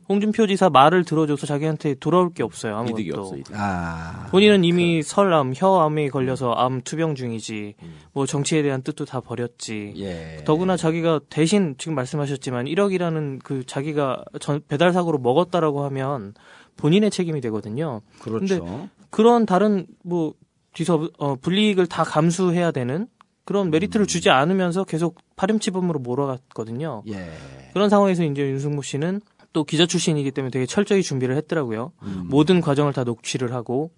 홍준표 지사 말을 들어줘서 자기한테 돌아올 게 없어요. 아무것도. 이득이 없어, 이득. 아. 본인은 이미 설암, 혀암에 걸려서 암 투병 중이지. 뭐 정치에 대한 뜻도 다 버렸지. 예. 더구나 자기가 대신 지금 말씀하셨지만 1억이라는 그 자기가 전- 배달 사고로 먹었다라고 하면 본인의 책임이 되거든요. 그렇죠. 근데 그런 다른 뭐 뒤서 어, 불이익을 다 감수해야 되는 그런 메리트를 주지 않으면서 계속 파렴치범으로 몰아갔거든요. 예. 그런 상황에서 이제 윤승모 씨는 또 기자 출신이기 때문에 되게 철저히 준비를 했더라고요. 음. 모든 과정을 다 녹취를 하고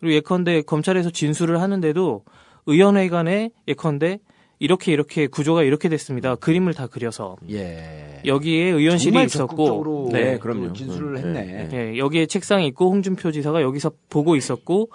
그리고 예컨대 검찰에서 진술을 하는데도 의원회 간에 예컨대 이렇게 이렇게 구조가 이렇게 됐습니다. 그림을 다 그려서 예. 여기에 의원실이 정말 있었고 적극적으로 네, 또 진술을 했네. 예, 여기에 책상이 있고 홍준표 지사가 여기서 보고 있었고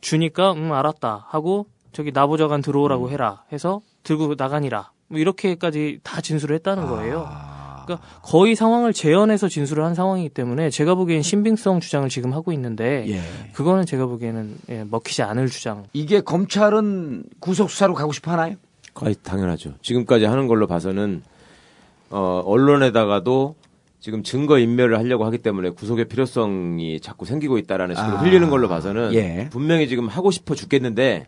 주니까 음 알았다 하고 저기 나보좌관 들어오라고 음. 해라 해서 들고 나가니라 뭐 이렇게까지 다 진술을 했다는 거예요. 아. 그러니까 거의 상황을 재현해서 진술을 한 상황이기 때문에 제가 보기엔 신빙성 주장을 지금 하고 있는데 예. 그거는 제가 보기에는 예, 먹히지 않을 주장. 이게 검찰은 구속 수사로 가고 싶어 하나요? 거의 당연하죠. 지금까지 하는 걸로 봐서는 어, 언론에다가도 지금 증거 인멸을 하려고 하기 때문에 구속의 필요성이 자꾸 생기고 있다라는 식으로 아. 흘리는 걸로 봐서는 예. 분명히 지금 하고 싶어 죽겠는데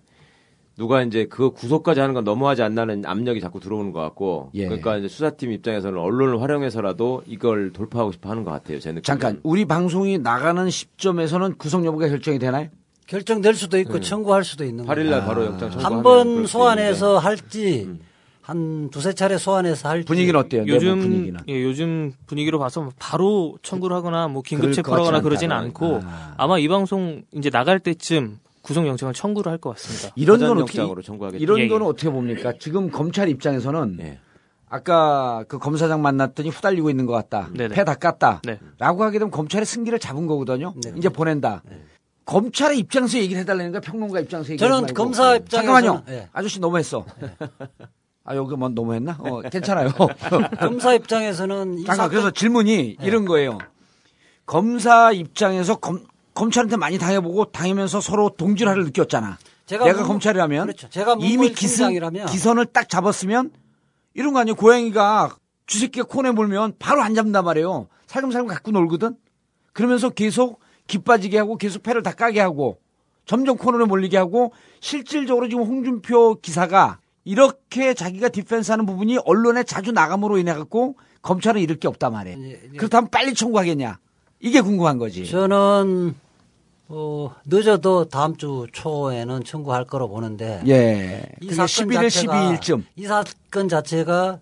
누가 이제 그 구속까지 하는 건 너무하지 않나는 압력이 자꾸 들어오는 것 같고 예. 그러니까 이제 수사팀 입장에서는 언론을 활용해서라도 이걸 돌파하고 싶어 하는 것 같아요. 제 느낌. 잠깐 우리 방송이 나가는 시점에서는 구속 여부가 결정이 되나요? 결정될 수도 있고 네. 청구할 수도 있는 8일 거예요. 날 바로 영장 청구하면 한 그럴 번수 소환해서 할지 한 두세 차례 소환해서 할지 분위기는 어때요? 요즘 분위기는? 예, 요즘 분위기로 봐서 바로 청구를 하거나 뭐 긴급 체포하거나 그러진. 않고 아마 이 방송 이제 나갈 때쯤 구속 영장을 청구를 할 것 같습니다. 이런 건 어떻게 청구하겠죠. 이런 예, 예. 거는 어떻게 봅니까? 지금 검찰 입장에서는 예. 아까 그 검사장 만났더니 후달리고 있는 것 같다. 네네. 패 다 깠다. 네. 라고 하게 되면 검찰의 승기를 잡은 거거든요. 네. 이제 보낸다. 검찰의 입장에서 얘기를 해달라는 거야? 평론가 입장에서 얘기하지 저는. 검사 입장에서는- 잠깐만요. 예. 아저씨 너무했어. 아 여기 뭐 너무했나? 어, 괜찮아요. 검사 입장에서는 이 잠깐 사건 그래서 질문이 이런 거예요. 검사 입장에서 검, 검찰한테 많이 당해보고 당하면서 서로 동질화를 느꼈잖아. 제가 내가 문- 검찰이라면 그렇죠. 제가 이미 기선, 기선을 딱 잡았으면 이런 거 아니에요. 고양이가 주새끼가 코에 몰면 바로 안 잡는단 말이에요. 살금살금 갖고 놀거든. 그러면서 계속 기 빠지게 하고 계속 패를 다 까게 하고 점점 코너에 몰리게 하고 실질적으로 지금 홍준표 기사가 이렇게 자기가 디펜스하는 부분이 언론에 자주 나감으로 인해 갖고 검찰은 잃을 게 없단 말이에요. 그렇다면 빨리 청구하겠냐? 이게 궁금한 거지. 저는 어, 늦어도 다음 주 초에는 청구할 거로 보는데 예. 이 그게 사건 11일, 자체가 12일쯤. 이 사건 자체가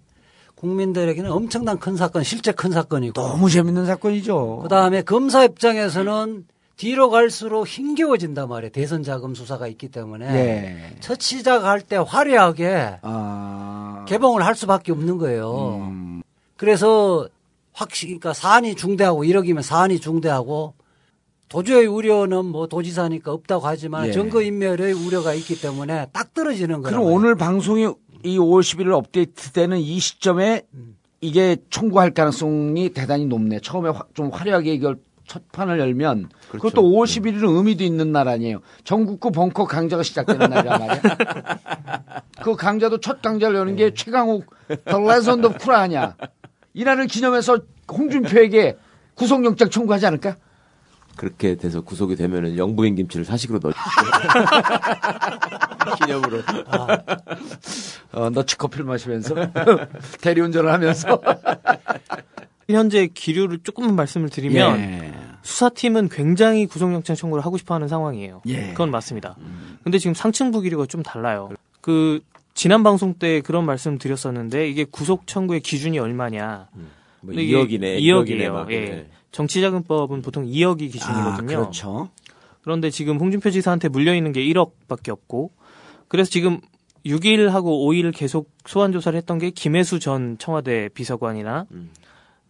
국민들에게는 엄청난 큰 사건, 실제 큰 사건이고 너무 재밌는 사건이죠. 그 다음에 검사 입장에서는 뒤로 갈수록 힘겨워진단 말이에요. 대선 자금 수사가 있기 때문에 예. 첫 시작할 때 화려하게 아. 개봉을 할 수밖에 없는 거예요. 음. 그래서 확실히 그러니까 사안이 중대하고 1억이면 사안이 중대하고 도저히 우려는 뭐 도지사니까 없다고 하지만 예. 증거 인멸의 우려가 있기 때문에 딱 떨어지는 거예요. 그럼 오늘 방송이 이 5월 11일 업데이트 되는 이 시점에 이게 청구할 가능성이 대단히 높네. 처음에 화- 좀 화려하게 이걸 첫 판을 열면 그 그렇죠. 것도 5월 11일은 의미도 있는 날 아니에요. 전국구 벙커 강좌가 시작되는 날이란 말이야. 그 강좌도 첫 강좌를 여는 게 최강욱 The Legend of Kura 아니야. 이날을 기념해서 홍준표에게 구속영장 청구하지 않을까? 그렇게 돼서 구속이 되면은 영부인 김치를 사식으로 넣어 기념으로. 어, 너치 커피를 마시면서 대리운전을 하면서 현재 기류를 조금만 말씀을 드리면 예. 수사팀은 굉장히 구속영장 청구를 하고 싶어하는 상황이에요. 예. 그건 맞습니다. 근데 지금 상층부 기류가 좀 달라요. 그 지난 방송 때 그런 말씀 드렸었는데 이게 구속 청구의 기준이 얼마냐? 뭐 근데 이게 2억이네, 2억이에요. 2억이네 막. 예. 네. 정치자금법은 보통 2억이 기준이거든요. 아, 그렇죠. 그런데 지금 홍준표 지사한테 물려 있는 게 1억밖에 없고 그래서 지금 6일하고 5일 계속 소환 조사를 했던 게 김혜수 전 청와대 비서관이나 음.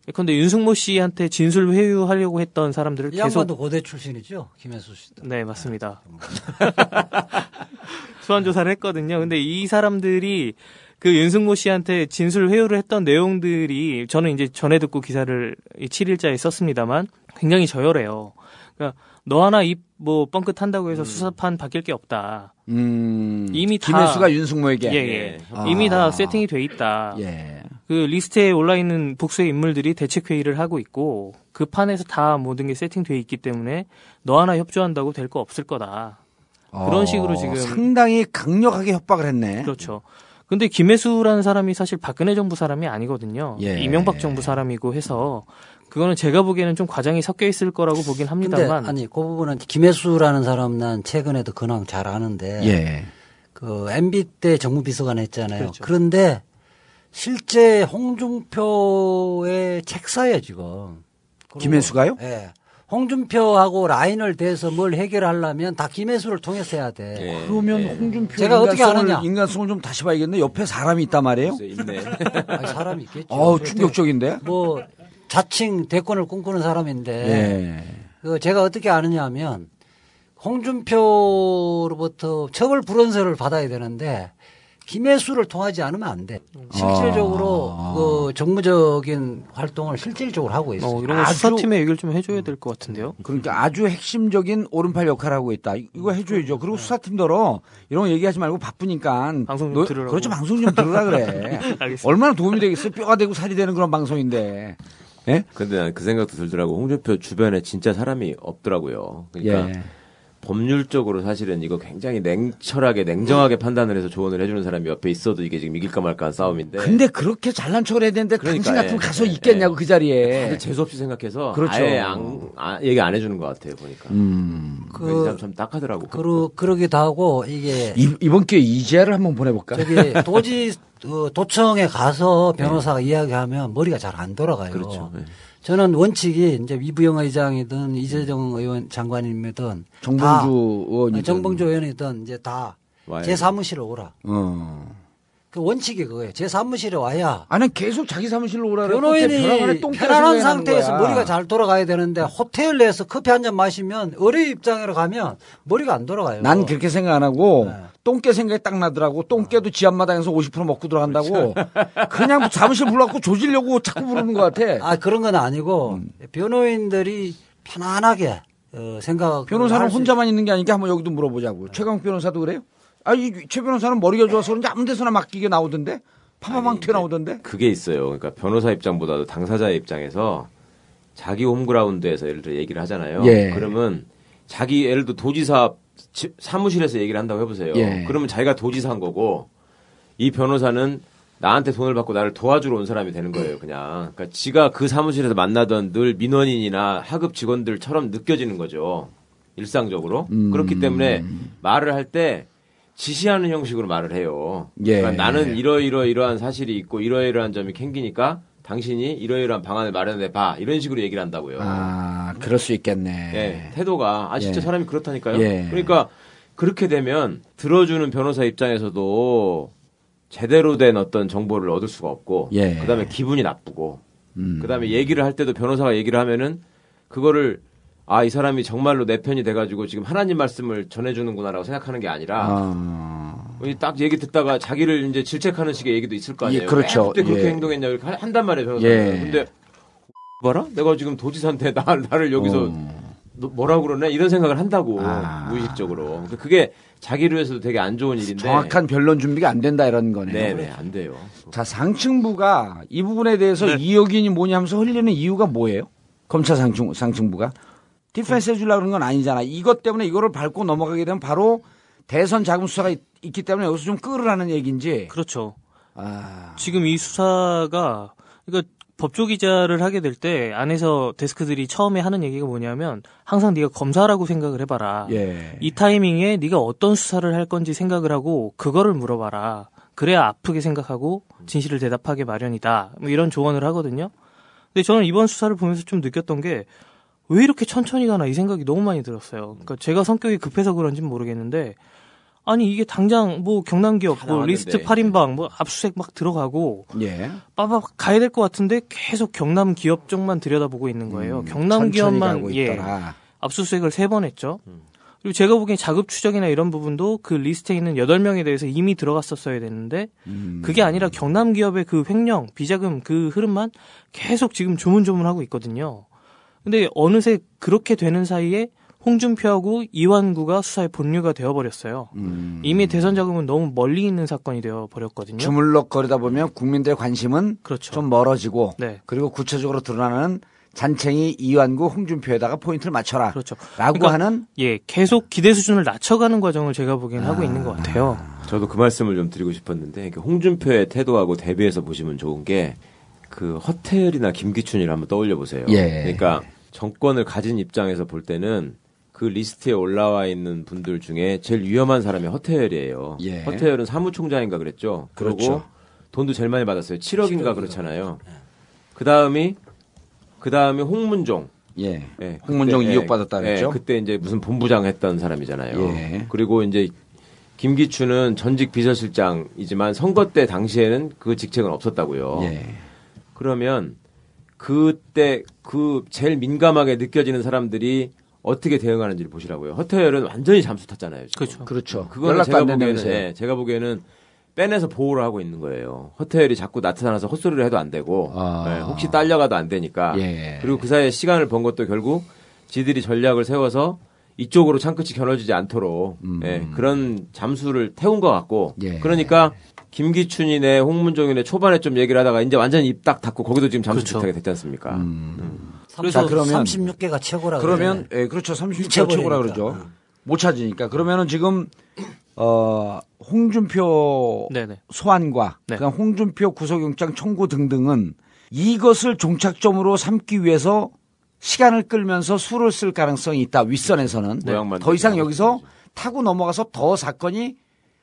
예컨대 윤승모 씨한테 진술 회유하려고 했던 사람들을 이 계속 양반도 고대 출신이죠. 김혜수 씨도. 네 맞습니다. 소환 조사를 했거든요. 근데 이 사람들이 그 윤승모 씨한테 진술 회유를 했던 내용들이 저는 이제 전에 듣고 기사를 7일자에 썼습니다만 굉장히 저열해요. 그러니까 너 하나 입 뭐 뻥끗한다고 해서 수사판 바뀔 게 없다. 음, 이미 다- 김혜수가 윤승모에게 예, 예. 아. 이미 다 세팅이 돼 있다. 예. 그 리스트에 올라 있는 복수의 인물들이 대책 회의를 하고 있고 그 판에서 다 모든 게 세팅돼 있기 때문에 너 하나 협조한다고 될 거 없을 거다. 그런 어, 식으로 지금 상당히 강력하게 협박을 했네. 그렇죠. 근데 김혜수라는 사람이 사실 박근혜 정부 사람이 아니거든요. 예. 이명박 정부 사람이고 해서 그거는 제가 보기에는 좀 과장이 섞여 있을 거라고 보긴 합니다만 아니 그 부분은 김혜수라는 사람 난 최근에도 근황 잘 아는데 예. 그 MB 때 정무 비서관 했잖아요. 그렇죠. 그런데 실제 홍준표의 책사예요 지금. 김혜수가요? 예. 홍준표하고 라인을 대서 뭘 해결하려면 다 김혜수를 통해서 해야 돼. 예. 그러면 홍준표 제가 어떻게 하느냐? 인간성을 좀 다시 봐야겠네. 옆에 사람이 있단 말이에요. 있네. 아니, 사람이 있겠죠. 어우, 충격적인데? 뭐 자칭 대권을 꿈꾸는 사람인데 예. 그 제가 어떻게 아느냐 하면 홍준표로부터 처벌 불원서를 받아야 되는데 김혜수를 통하지 않으면 안 돼. 실질적으로 아. 그 정무적인 활동을 실질적으로 하고 있어요. 어, 이런 거 수사팀에 얘기를 좀 해줘야 될 것 같은데요. 그러니까 아주 핵심적인 오른팔 역할을 하고 있다. 이- 이거 해줘야죠. 그리고 수사팀더러 이런 거 얘기하지 말고 바쁘니까 방송 좀 너- 들으라고. 그렇죠. 방송 좀 들으라 그래. 알겠습니다. 얼마나 도움이 되겠어요. 뼈가 되고 살이 되는 그런 방송인데. 예? 근데 난그 생각도 들더라고. 홍준표 주변에 진짜 사람이 없더라고요. 그러니까 예. 법률적으로 사실은 이거 굉장히 냉철하게 냉정하게 판단을 해서 조언을 해주는 사람이 옆에 있어도 이게 지금 이길까 말까한 싸움인데. 근데 그렇게 잘난 척을 해야 되는데 당신 그러니까, 같으면 예, 가서 예, 있겠냐고 예. 그 자리에. 다들 재수 없이 생각해서 그렇죠. 아예 안, 아, 얘기 안 해주는 것 같아요 보니까. 음. 그, 참, 참 딱하더라고. 그러, 그러기도 하고 이게 이, 이번 기회 에 이재를 한번 보내볼까? 저기 도지 어, 도청에 가서 변호사가 이야기하면 머리가 잘 안 돌아가요. 그렇죠. 예. 저는 원칙이 이제 이부영 의장이든 이재정 의원 장관이든 정봉주 다- 의원이든. 정봉주 의원이든 이제 다 제 사무실에 오라. 어. 그 원칙이 그거예요. 제 사무실에 와야 아니 계속 자기 사무실로 오라 그래. 변호인이 편안한 상태에서 머리가 잘 돌아가야 되는데 호텔 내에서 커피 한 잔 마시면 의뢰 입장으로 가면 머리가 안 돌아가요. 난 그렇게 생각 안 하고 네. 똥개 생각이 딱 나더라고. 똥개도 지 앞마당에서 50% 먹고 들어간다고. 그냥 사무실 불러갖고 조지려고 자꾸 부르는 것 같아. 아 그런 건 아니고 음. 변호인들이 편안하게 어, 생각. 변호사는 혼자만 있는 게 아니니까 한번 여기도 물어보자고. 최강 변호사도 그래요? 아니 최 변호사는 머리가 좋아서 그런지 아무 데서나 맡기게 나오던데. 파마방 튀어나오던데. 그게 있어요. 그러니까 변호사 입장보다도 당사자의 입장에서 자기 홈그라운드에서 예를 들어 얘기를 하잖아요. 예. 그러면 자기 예를 들어 도지사 지- 사무실에서 얘기를 한다고 해보세요. 예. 그러면 자기가 도지사인 거고 이 변호사는 나한테 돈을 받고 나를 도와주러 온 사람이 되는 거예요. 그냥 그러니까 지가 그 사무실에서 만나던 늘 민원인이나 하급 직원들처럼 느껴지는 거죠. 일상적으로 음. 그렇기 때문에 말을 할 때 지시하는 형식으로 말을 해요. 예. 그러니까 나는 이러이러 이러한 사실이 있고 이러이러한 점이 캥기니까 당신이 이러이러한 방안을 마련해 봐 이런 식으로 얘기를 한다고요. 아 그럴 수 있겠네. 예, 태도가 아 진짜 예. 사람이 그렇다니까요. 예. 그러니까 그렇게 되면 들어주는 변호사 입장에서도 제대로 된 어떤 정보를 얻을 수가 없고 예. 그다음에 기분이 나쁘고 음. 그다음에 얘기를 할 때도 변호사가 얘기를 하면은 그거를 아 이 사람이 정말로 내 편이 돼가지고 지금 하나님 말씀을 전해주는구나라고 생각하는 게 아니라 아. 이딱 얘기 듣다가 자기를 이제 질책하는 식의 얘기도 있을 거 아니에요. 예, 그렇죠. 왜 그때 그렇게 예. 행동했냐 이렇게 한- 한단 말이에요 변호사는. 예. 근데 봐라 내가 지금 도지사한테 나, 나를 여기서 어. 너 뭐라고 그러네 이런 생각을 한다고 아. 무의식적으로 그게 자기를 위해서도 되게 안 좋은 일인데 정확한 변론 준비가 안 된다 이런 거네요. 네 네 안 돼요. 자 상층부가 이 부분에 대해서 이억인이 뭐냐면서 흘리는 이유가 뭐예요? 검찰 상층 상층부가 디펜스 해주려고 그런 건 아니잖아. 이것 때문에 이거를 밟고 넘어가게 되면 바로 대선 자금 수사가 있, 기 때문에 여기서 좀 끌으라는 얘기인지. 그렇죠. 아, 지금 이 수사가 그러니까 법조 기자를 하게 될 때 안에서 데스크들이 처음에 하는 얘기가 뭐냐면 항상 네가 검사라고 생각을 해봐라. 예. 이 타이밍에 네가 어떤 수사를 할 건지 생각을 하고 그거를 물어봐라. 그래야 아프게 생각하고 진실을 대답하게 마련이다. 뭐 이런 조언을 하거든요. 근데 저는 이번 수사를 보면서 좀 느꼈던 게 왜 이렇게 천천히 가나 이 생각이 너무 많이 들었어요. 그러니까 제가 성격이 급해서 그런지는 모르겠는데 아니 이게 당장 뭐 경남 기업 뭐 나왔는데. 리스트 8인방 뭐 압수수색 막 들어가고 예. 빠박 가야 될 것 같은데 계속 경남 기업 쪽만 들여다보고 있는 거예요. 경남 음, 천천히 기업만 예. 압수수색을 세 번 했죠. 그리고 제가 보기엔 자금 추적이나 이런 부분도 그 리스트에 있는 8명에 대해서 이미 들어갔었어야 되는데 음. 그게 아니라 경남 기업의 그 횡령, 비자금 그 흐름만 계속 지금 조문조문하고 있거든요. 근데 어느새 그렇게 되는 사이에 홍준표하고 이완구가 수사의 본류가 되어버렸어요. 음. 이미 대선 자금은 너무 멀리 있는 사건이 되어버렸거든요. 주물럭거리다 보면 국민들의 관심은 그렇죠. 좀 멀어지고 네. 그리고 구체적으로 드러나는 잔챙이 이완구 홍준표에다가 포인트를 맞춰라. 그렇죠. 라고 그러니까 하는 예, 계속 기대 수준을 낮춰가는 과정을 제가 보기엔 하고 있는 것 같아요. 저도 그 말씀을 좀 드리고 싶었는데 그 홍준표의 태도하고 대비해서 보시면 좋은 게 그 허태열이나 김기춘이를 한번 떠올려 보세요. 예. 그러니까 정권을 가진 입장에서 볼 때는 그 리스트에 올라와 있는 분들 중에 제일 위험한 사람이 허태열이에요. 예. 허태열은 사무총장인가 그랬죠. 그리고 그렇죠. 돈도 제일 많이 받았어요. 7억인가 그렇잖아요. 그 다음이 그 다음에 홍문종. 예. 예, 홍문종 그때, 의혹받았다 예, 그랬죠? 예, 그때 이제 무슨 본부장 했던 사람이잖아요. 예. 그리고 이제 김기춘은 전직 비서실장이지만 선거 때 당시에는 그 직책은 없었다고요. 예. 그러면 그때 그 제일 민감하게 느껴지는 사람들이 어떻게 대응하는지를 보시라고요. 허태열은 완전히 잠수 탔잖아요. 지금. 그렇죠. 그렇죠. 그거는 연락도 제가 안 보기에는. 예, 제가 보기에는 빼내서 보호를 하고 있는 거예요. 허태열이 자꾸 나타나서 헛소리를 해도 안 되고 아. 예, 혹시 딸려가도 안 되니까 예. 그리고 그 사이에 시간을 번 것도 결국 지들이 전략을 세워서 이쪽으로 창끝이 겨눠지지 않도록 예, 그런 잠수를 태운 것 같고 음. 예. 그러니까 김기춘이네 홍문종이네 초반에 좀 얘기를 하다가 이제 완전히 입 딱 닫고 거기도 지금 잠수 그렇죠. 비슷하게 됐지 않습니까? 자, 그러면 36개가 최고라 그러면 예, 그렇죠. 36개 잊혀버리니까. 최고라 그러죠. 못 찾으니까. 그러면은 지금 어 홍준표 네네. 소환과 네. 그다음 홍준표 구속영장 청구 등등은 이것을 종착점으로 삼기 위해서 시간을 끌면서 수를 쓸 가능성이 있다. 윗선에서는 모양만 더 이상 여기서 타고 넘어가서 더 사건이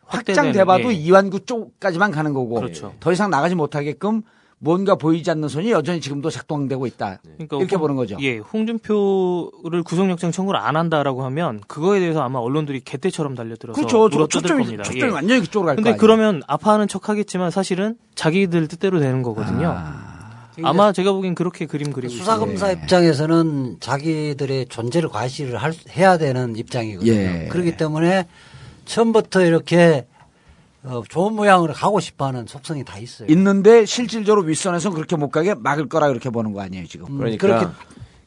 확장돼봐도 예. 이완구 쪽까지만 가는 거고 그렇죠. 더 이상 나가지 못하게끔 뭔가 보이지 않는 손이 여전히 지금도 작동되고 있다. 그러니까 이렇게 홍- 보는 거죠. 예, 홍준표를 구속영장 청구를 안 한다라고 하면 그거에 대해서 아마 언론들이 개떼처럼 달려들어서 그렇죠. 저- 초점이- 겁니다. 초점이 예. 완전히 그쪽으로 갈 근데 거 아니에요. 그러면 아파하는 척하겠지만 사실은 자기들 뜻대로 되는 거거든요. 아. 마 제가 보기엔 그렇게 그림 그리고 수사검사 있어요. 입장에서는 자기들의 존재를 과시를 할, 해야 되는 입장이거든요. 예. 그렇기 때문에 처음부터 이렇게 어, 좋은 모양으로 가고 싶어하는 속성이 다 있어요. 있는데 실질적으로 윗선에서는 그렇게 못 가게 막을 거라 그렇게 보는 거 아니에요 지금. 그러니까 그렇게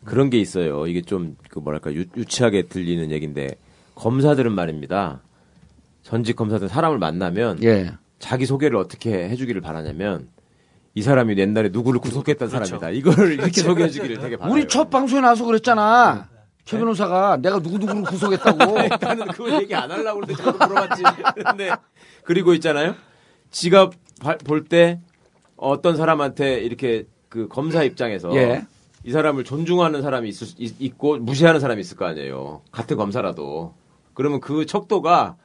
그런 게 있어요. 이게 좀 그 뭐랄까 유, 유치하게 들리는 얘기인데 검사들은 말입니다. 전직 검사들 사람을 만나면 예. 자기 소개를 어떻게 해주기를 바라냐면 이 사람이 옛날에 누구를 구속했던 그렇죠. 사람이다. 이거를 이렇게 소개해주기를 되게 바라요. 우리 첫 방송에 나와서 그랬잖아. 최 변호사가 내가 누구 누구를 구속했다고. 나는 그거 얘기 안 하려고 그랬는데 저도 물어봤지. 근데 그리고 있잖아요. 지가 볼 때 어떤 사람한테 이렇게 그 검사 입장에서 예. 이 사람을 존중하는 사람이 있을, 수- 있- 있고 무시하는 사람이 있을 거 아니에요. 같은 검사라도. 그러면 그 척도가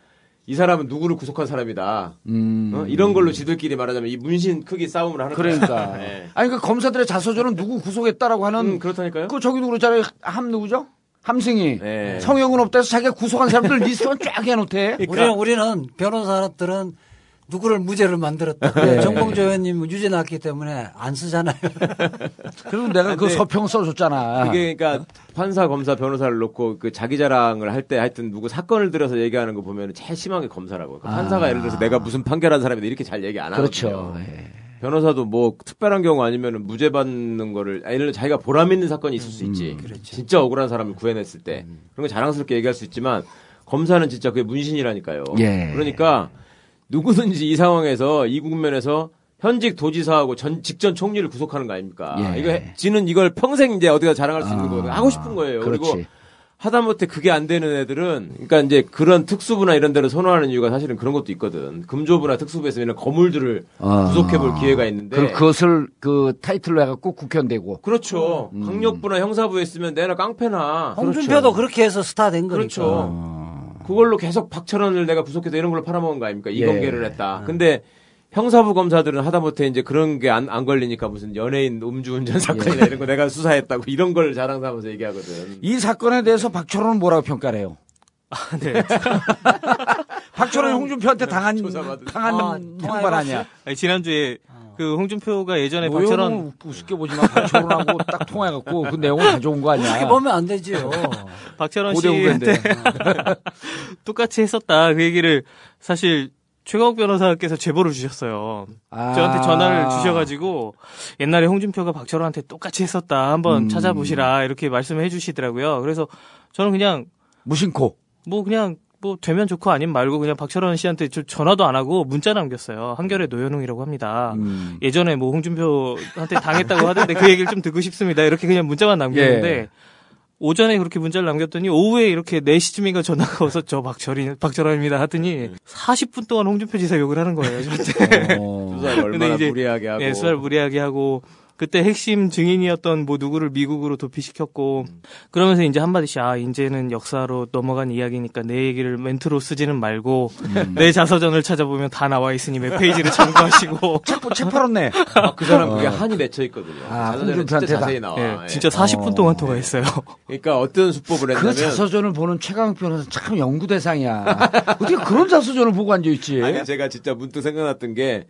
이 사람은 누구를 구속한 사람이다. 음. 어? 이런 걸로 지들끼리 말하자면 이 문신 크기 싸움을 하는 그러니까. 예. 아니 그 검사들의 자서전은 누구 구속했다라고 하는 음, 그렇다니까요. 그 저기도 그렇잖아요. 함 누구죠? 함승이 예. 성형은 없다 해서 자기가 구속한 사람들 리스트만 쫙 해놓대. 우리는 우리는 변호사들은 누구를 무죄를 만들었다. 예. 정봉조 의원님 유죄 났기 때문에 안 쓰잖아요. 그리고 내가 그 서평 써줬잖아. 그게 그러니까 판사, 검사, 변호사를 놓고 그 자기 자랑을 할 때 하여튼 누구 사건을 들어서 얘기하는 거 보면 제일 심한 게 검사라고. 그 판사가 예를 들어서 내가 무슨 판결한 사람인데 이렇게 잘 얘기 안 하거든요. 아. 그렇죠. 예. 변호사도 뭐 특별한 경우 아니면 무죄 받는 거를 아니, 예를 들어 자기가 보람 있는 사건이 있을 수 음, 있지. 그렇죠. 진짜 억울한 사람을 구해냈을 때 그런 거 자랑스럽게 얘기할 수 있지만 검사는 진짜 그게 문신이라니까요. 예. 그러니까 누구든지 이 상황에서 이 국면에서 현직 도지사하고 전 직전 총리를 구속하는 거 아닙니까? 예. 이거 해- 지는 이걸 평생 이제 어디가 자랑할 수 있는 아, 거거든요. 하고 싶은 거예요. 그리고 그렇지. 하다못해 그게 안 되는 애들은 그러니까 이제 그런 특수부나 이런 데를 선호하는 이유가 사실은 그런 것도 있거든. 금조부나 특수부에서 이런 거물들을 아. 구속해 볼 기회가 있는데 그, 그것을 그 타이틀로 해갖고 국회의원 되고. 그렇죠. 음. 강력부나 형사부에 있으면 내나 깡패나. 홍준표도 그렇게 해서 스타 된 거니까. 그렇죠. 그걸로 계속 박철원을 내가 구속해서 이런 걸로 팔아먹은 거 아닙니까? 예. 이공개를 했다. 근데 형사부 검사들은 하다못해 이제 그런 게 안 안 걸리니까 무슨 연예인 음주운전 사건이나 예. 이런 거 내가 수사했다고 이런 걸 자랑 삼아서 얘기하거든. 이 사건에 대해서 박철호는 뭐라고 평가를 해요? 네. 박철호는 홍준표한테 당한, 당한 아, 형발 아니야? 아니, 지난주에 그 홍준표가 예전에? 박철원 우습게 보지만 박철호하고 딱 통해갖고 그 내용을 가져온 거 아니야? 그렇게 보면 안 되지요. 박철원 고대 후배인데. 씨한테 똑같이 했었다 그 얘기를 사실 최강욱 변호사께서 제보를 주셨어요. 아. 저한테 전화를 주셔가지고 옛날에 홍준표가 박철원한테 똑같이 했었다 한번 음. 찾아보시라 이렇게 말씀해 주시더라고요. 그래서 저는 그냥 무심코. 뭐 그냥 뭐 되면 좋고 아니면 말고 그냥 박철원 씨한테 저 전화도 안 하고 문자 남겼어요. 한결의 노현웅이라고 합니다. 음. 예전에 뭐 홍준표한테 당했다고 하던데 그 얘기를 좀 듣고 싶습니다. 이렇게 그냥 문자만 남겼는데 예. 오전에 그렇게 문자를 남겼더니 오후에 이렇게 4시쯤인가 전화가 와서 저 박철이 박철원입니다 하더니 40분 동안 홍준표 지사 욕을 하는 거예요. 저한테. 어. 수사를 얼마나 근데 이제 무리하게 하고. 예, 수사를 무리하게 하고 그때 핵심 증인이었던 뭐 누구를 미국으로 도피시켰고 그러면서 이제 한마디씩 아 이제는 역사로 넘어간 이야기니까 내 얘기를 멘트로 쓰지는 말고 내 자서전을 찾아보면 다 나와 있으니 몇 페이지를 참고하시고 자꾸 책 팔았네. 아, 그 사람 그게 어. 한이 맺혀 있거든요. 아, 자서전에 진짜. 자세히 나와. 예, 예. 진짜 40분 동안 통화했어요. 그러니까 어떤 수법을 했냐면 그 자서전을 보는 최강 변호사 참 연구 대상이야. 어떻게 그런 자서전을 보고 앉아 있지? 아니 제가 진짜 문득 생각났던 게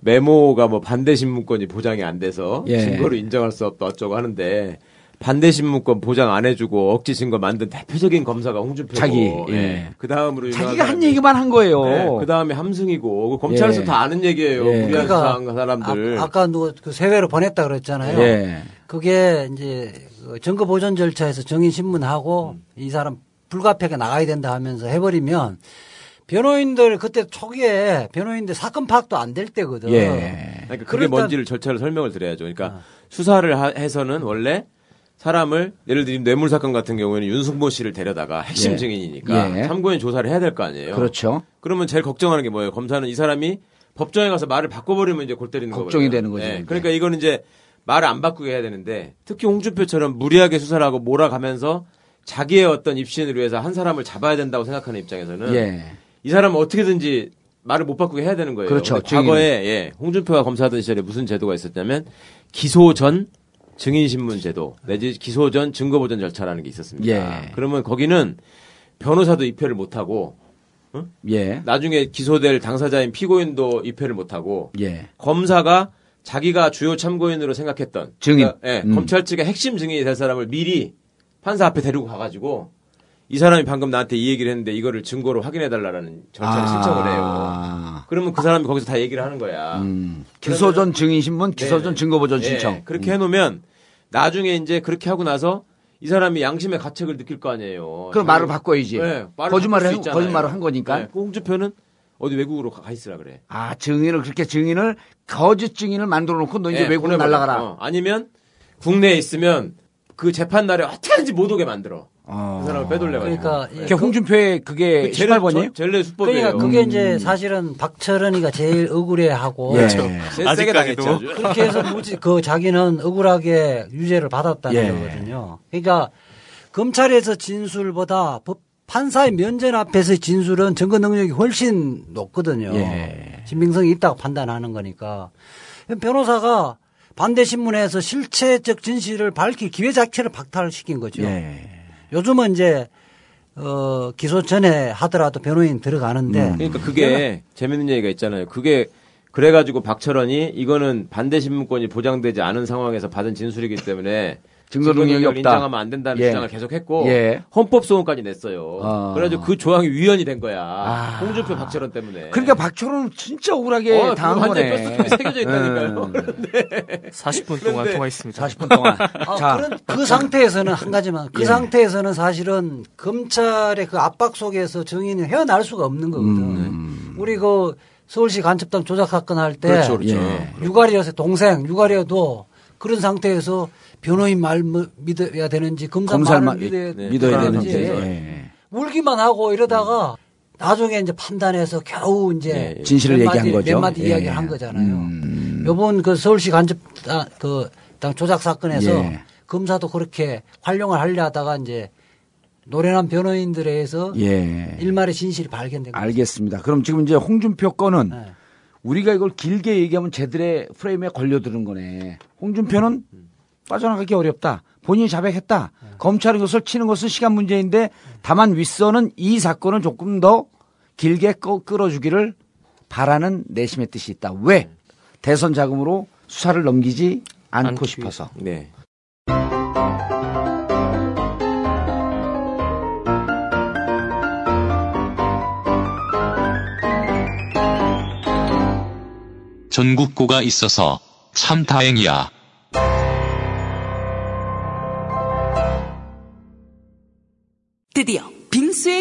메모가 뭐 반대 신문권이 보장이 안 돼서 예. 증거로 인정할 수 없다 어쩌고 하는데 반대 신문권 보장 안 해주고 억지 증거 만든 대표적인 검사가 홍준표고 자기, 예. 그 다음으로 자기가 한 얘기만 한 거예요. 그 다음에 함승이고 그 검찰에서 예. 다 아는 얘기예요. 예. 무리한 그러니까 사람들. 아, 까 누구 그 세외로 보냈다 그랬잖아요. 예. 그게 이제 그 증거 보존 절차에서 정인 신문하고 이 사람 불가피하게 나가야 된다 하면서 해버리면 변호인들 그때 초기에 변호인들 사건 파악도 안 될 때거든. 예. 그러니까 그게 뭔지를 절차를 설명을 드려야죠. 그러니까 수사를 하- 해서는 원래 사람을 예를 들면 뇌물 사건 같은 경우에는 윤승모 씨를 데려다가 핵심 예. 증인이니까 예. 참고인 조사를 해야 될 거 아니에요. 그렇죠. 그러면 제일 걱정하는 게 뭐예요? 검사는 이 사람이 법정에 가서 말을 바꿔버리면 이제 골 때리는 걱정이 거거든요. 되는 거죠, 예. 이제. 그러니까 이거는 이제 말을 안 바꾸게 해야 되는데 특히 홍준표처럼 무리하게 수사를 하고 몰아가면서 자기의 어떤 입신을 위해서 한 사람을 잡아야 된다고 생각하는 입장에서는 예. 이 사람은 어떻게든지 말을 못 바꾸게 해야 되는 거예요. 그렇죠. 과거에 예, 홍준표가 검사하던 시절에 무슨 제도가 있었냐면 기소 전 증인 신문 제도 내지 기소 전 증거 보전 절차라는 게 있었습니다. 예. 그러면 거기는 변호사도 입회를 못 하고 예. 나중에 기소될 당사자인 피고인도 입회를 못 하고 예. 검사가 자기가 주요 참고인으로 생각했던 증인. 그러니까, 예, 음. 검찰 측의 핵심 증인이 될 사람을 미리 판사 앞에 데리고 가가지고 이 사람이 방금 나한테 이 얘기를 했는데 이거를 증거로 확인해 달라는 절차를 아. 신청을 해요. 그러면 그 사람이 거기서 다 얘기를 하는 거야. 음. 기소 전 증인 신문, 기소 전 증거 보전 예, 신청. 그렇게 해 놓으면 나중에 이제 그렇게 하고 나서 이 사람이 양심의 가책을 느낄 거 아니에요. 그럼 말을 바꿔야지. 네, 말을 거짓말을 한-. 거짓말을 한 거니까. 네, 그 홍준표는 어디 외국으로 가 있으라 그래. 아, 증인을 그렇게 증인을 거짓 증인을 만들어 놓고 너 이제 예, 외국으로. 날아가라. 어, 아니면 국내에 있으면 그 재판 날에 어떻게 하는지 못 오게 만들어. 어. 그 사람을 빼돌려가지고. 그러니까 그게 홍준표의 그게 그 젤레- 18번이에요? 저- 젤레 수법이에요. 그러니까 그게 음. 이제 사실은 박철은이가 제일 억울해하고 예. 제일 세게 당했죠. 그렇게 해서 무지 그 자기는 억울하게 유죄를 받았다는 예. 거거든요. 그러니까 검찰에서 진술보다 법 판사의 면전 앞에서의 진술은 증거 능력이 훨씬 높거든요. 예. 신빙성이 있다고 판단하는 거니까 변호사가 반대 신문에서 실체적 진실을 밝힐 기회 자체를 박탈시킨 거죠. 예. 요즘은 이제 어 기소 전에 하더라도 변호인 들어가는데 그러니까 그게 재밌는 얘기가 있잖아요. 그게 그래가지고 박철원이 이거는 반대 신문권이 보장되지 않은 상황에서 받은 진술이기 때문에 증거 능력이 없다. 인정하면 안 된다는 예. 주장을 계속했고 예. 헌법 소원까지 냈어요. 아. 그래가지고 그 조항이 위헌이 된 거야. 아. 홍준표 박철원 때문에. 그러니까 박철호는 진짜 억울하게 어, 당한 완전 거네. 뼛속에 새겨져 있다니까요. 음. 40분 동안 통화했습니다. 40분 동안. 아, 자, 그런, 그 상태에서는 한 가지만 그 예. 상태에서는 사실은 검찰의 그 압박 속에서 증인이 헤어날 수가 없는 거거든. 음. 우리 그 서울시 간첩당 조작 사건 할때 그렇죠, 그렇죠. 예. 유가리였어요 동생 유가리여도 그런 상태에서 변호인 말 뭐- 믿어야 되는지 검사 말을 말 믿어야, 네. 믿어야 되는지. 예. 울기만 하고 이러다가 나중에 이제 판단해서 겨우 이제 예, 예. 진실을 몇 얘기한 마디, 거죠. 몇 마디 예. 이야기를 한 거잖아요. 음. 요번 그 서울시 간접당 그당 조작 사건에서 예. 검사도 그렇게 활용을 하려 하다가 이제 노련한 변호인들에 의해서 예. 일말의 진실이 발견된 거죠. 알겠습니다. 그럼 지금 이제 홍준표 건은 네. 우리가 이걸 길게 얘기하면 제들의 프레임에 걸려드는 거네. 홍준표는 빠져나가기 어렵다. 본인이 자백했다. 검찰이 이것을 치는 것은 시간 문제인데 다만 윗선은 이 사건을 조금 더 길게 꺼- 끌어주기를 바라는 내심의 뜻이 있다. 왜? 대선 자금으로 수사를 넘기지 않고 않기 싶어서. 네. 전국구가 있어서 참 다행이야.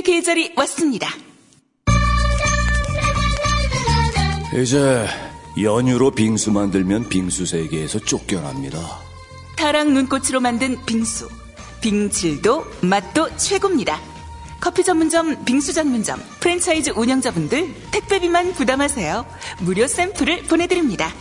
계절이 왔습니다. 이제 연유로 빙수 만들면 빙수 세계에서 쫓겨납니다. 타락 눈꽃으로 만든 빙수. 빙질도 맛도 최고입니다. 커피 전문점, 빙수 전문점, 프랜차이즈 운영자분들 택배비만 부담하세요. 무료 샘플을 보내드립니다.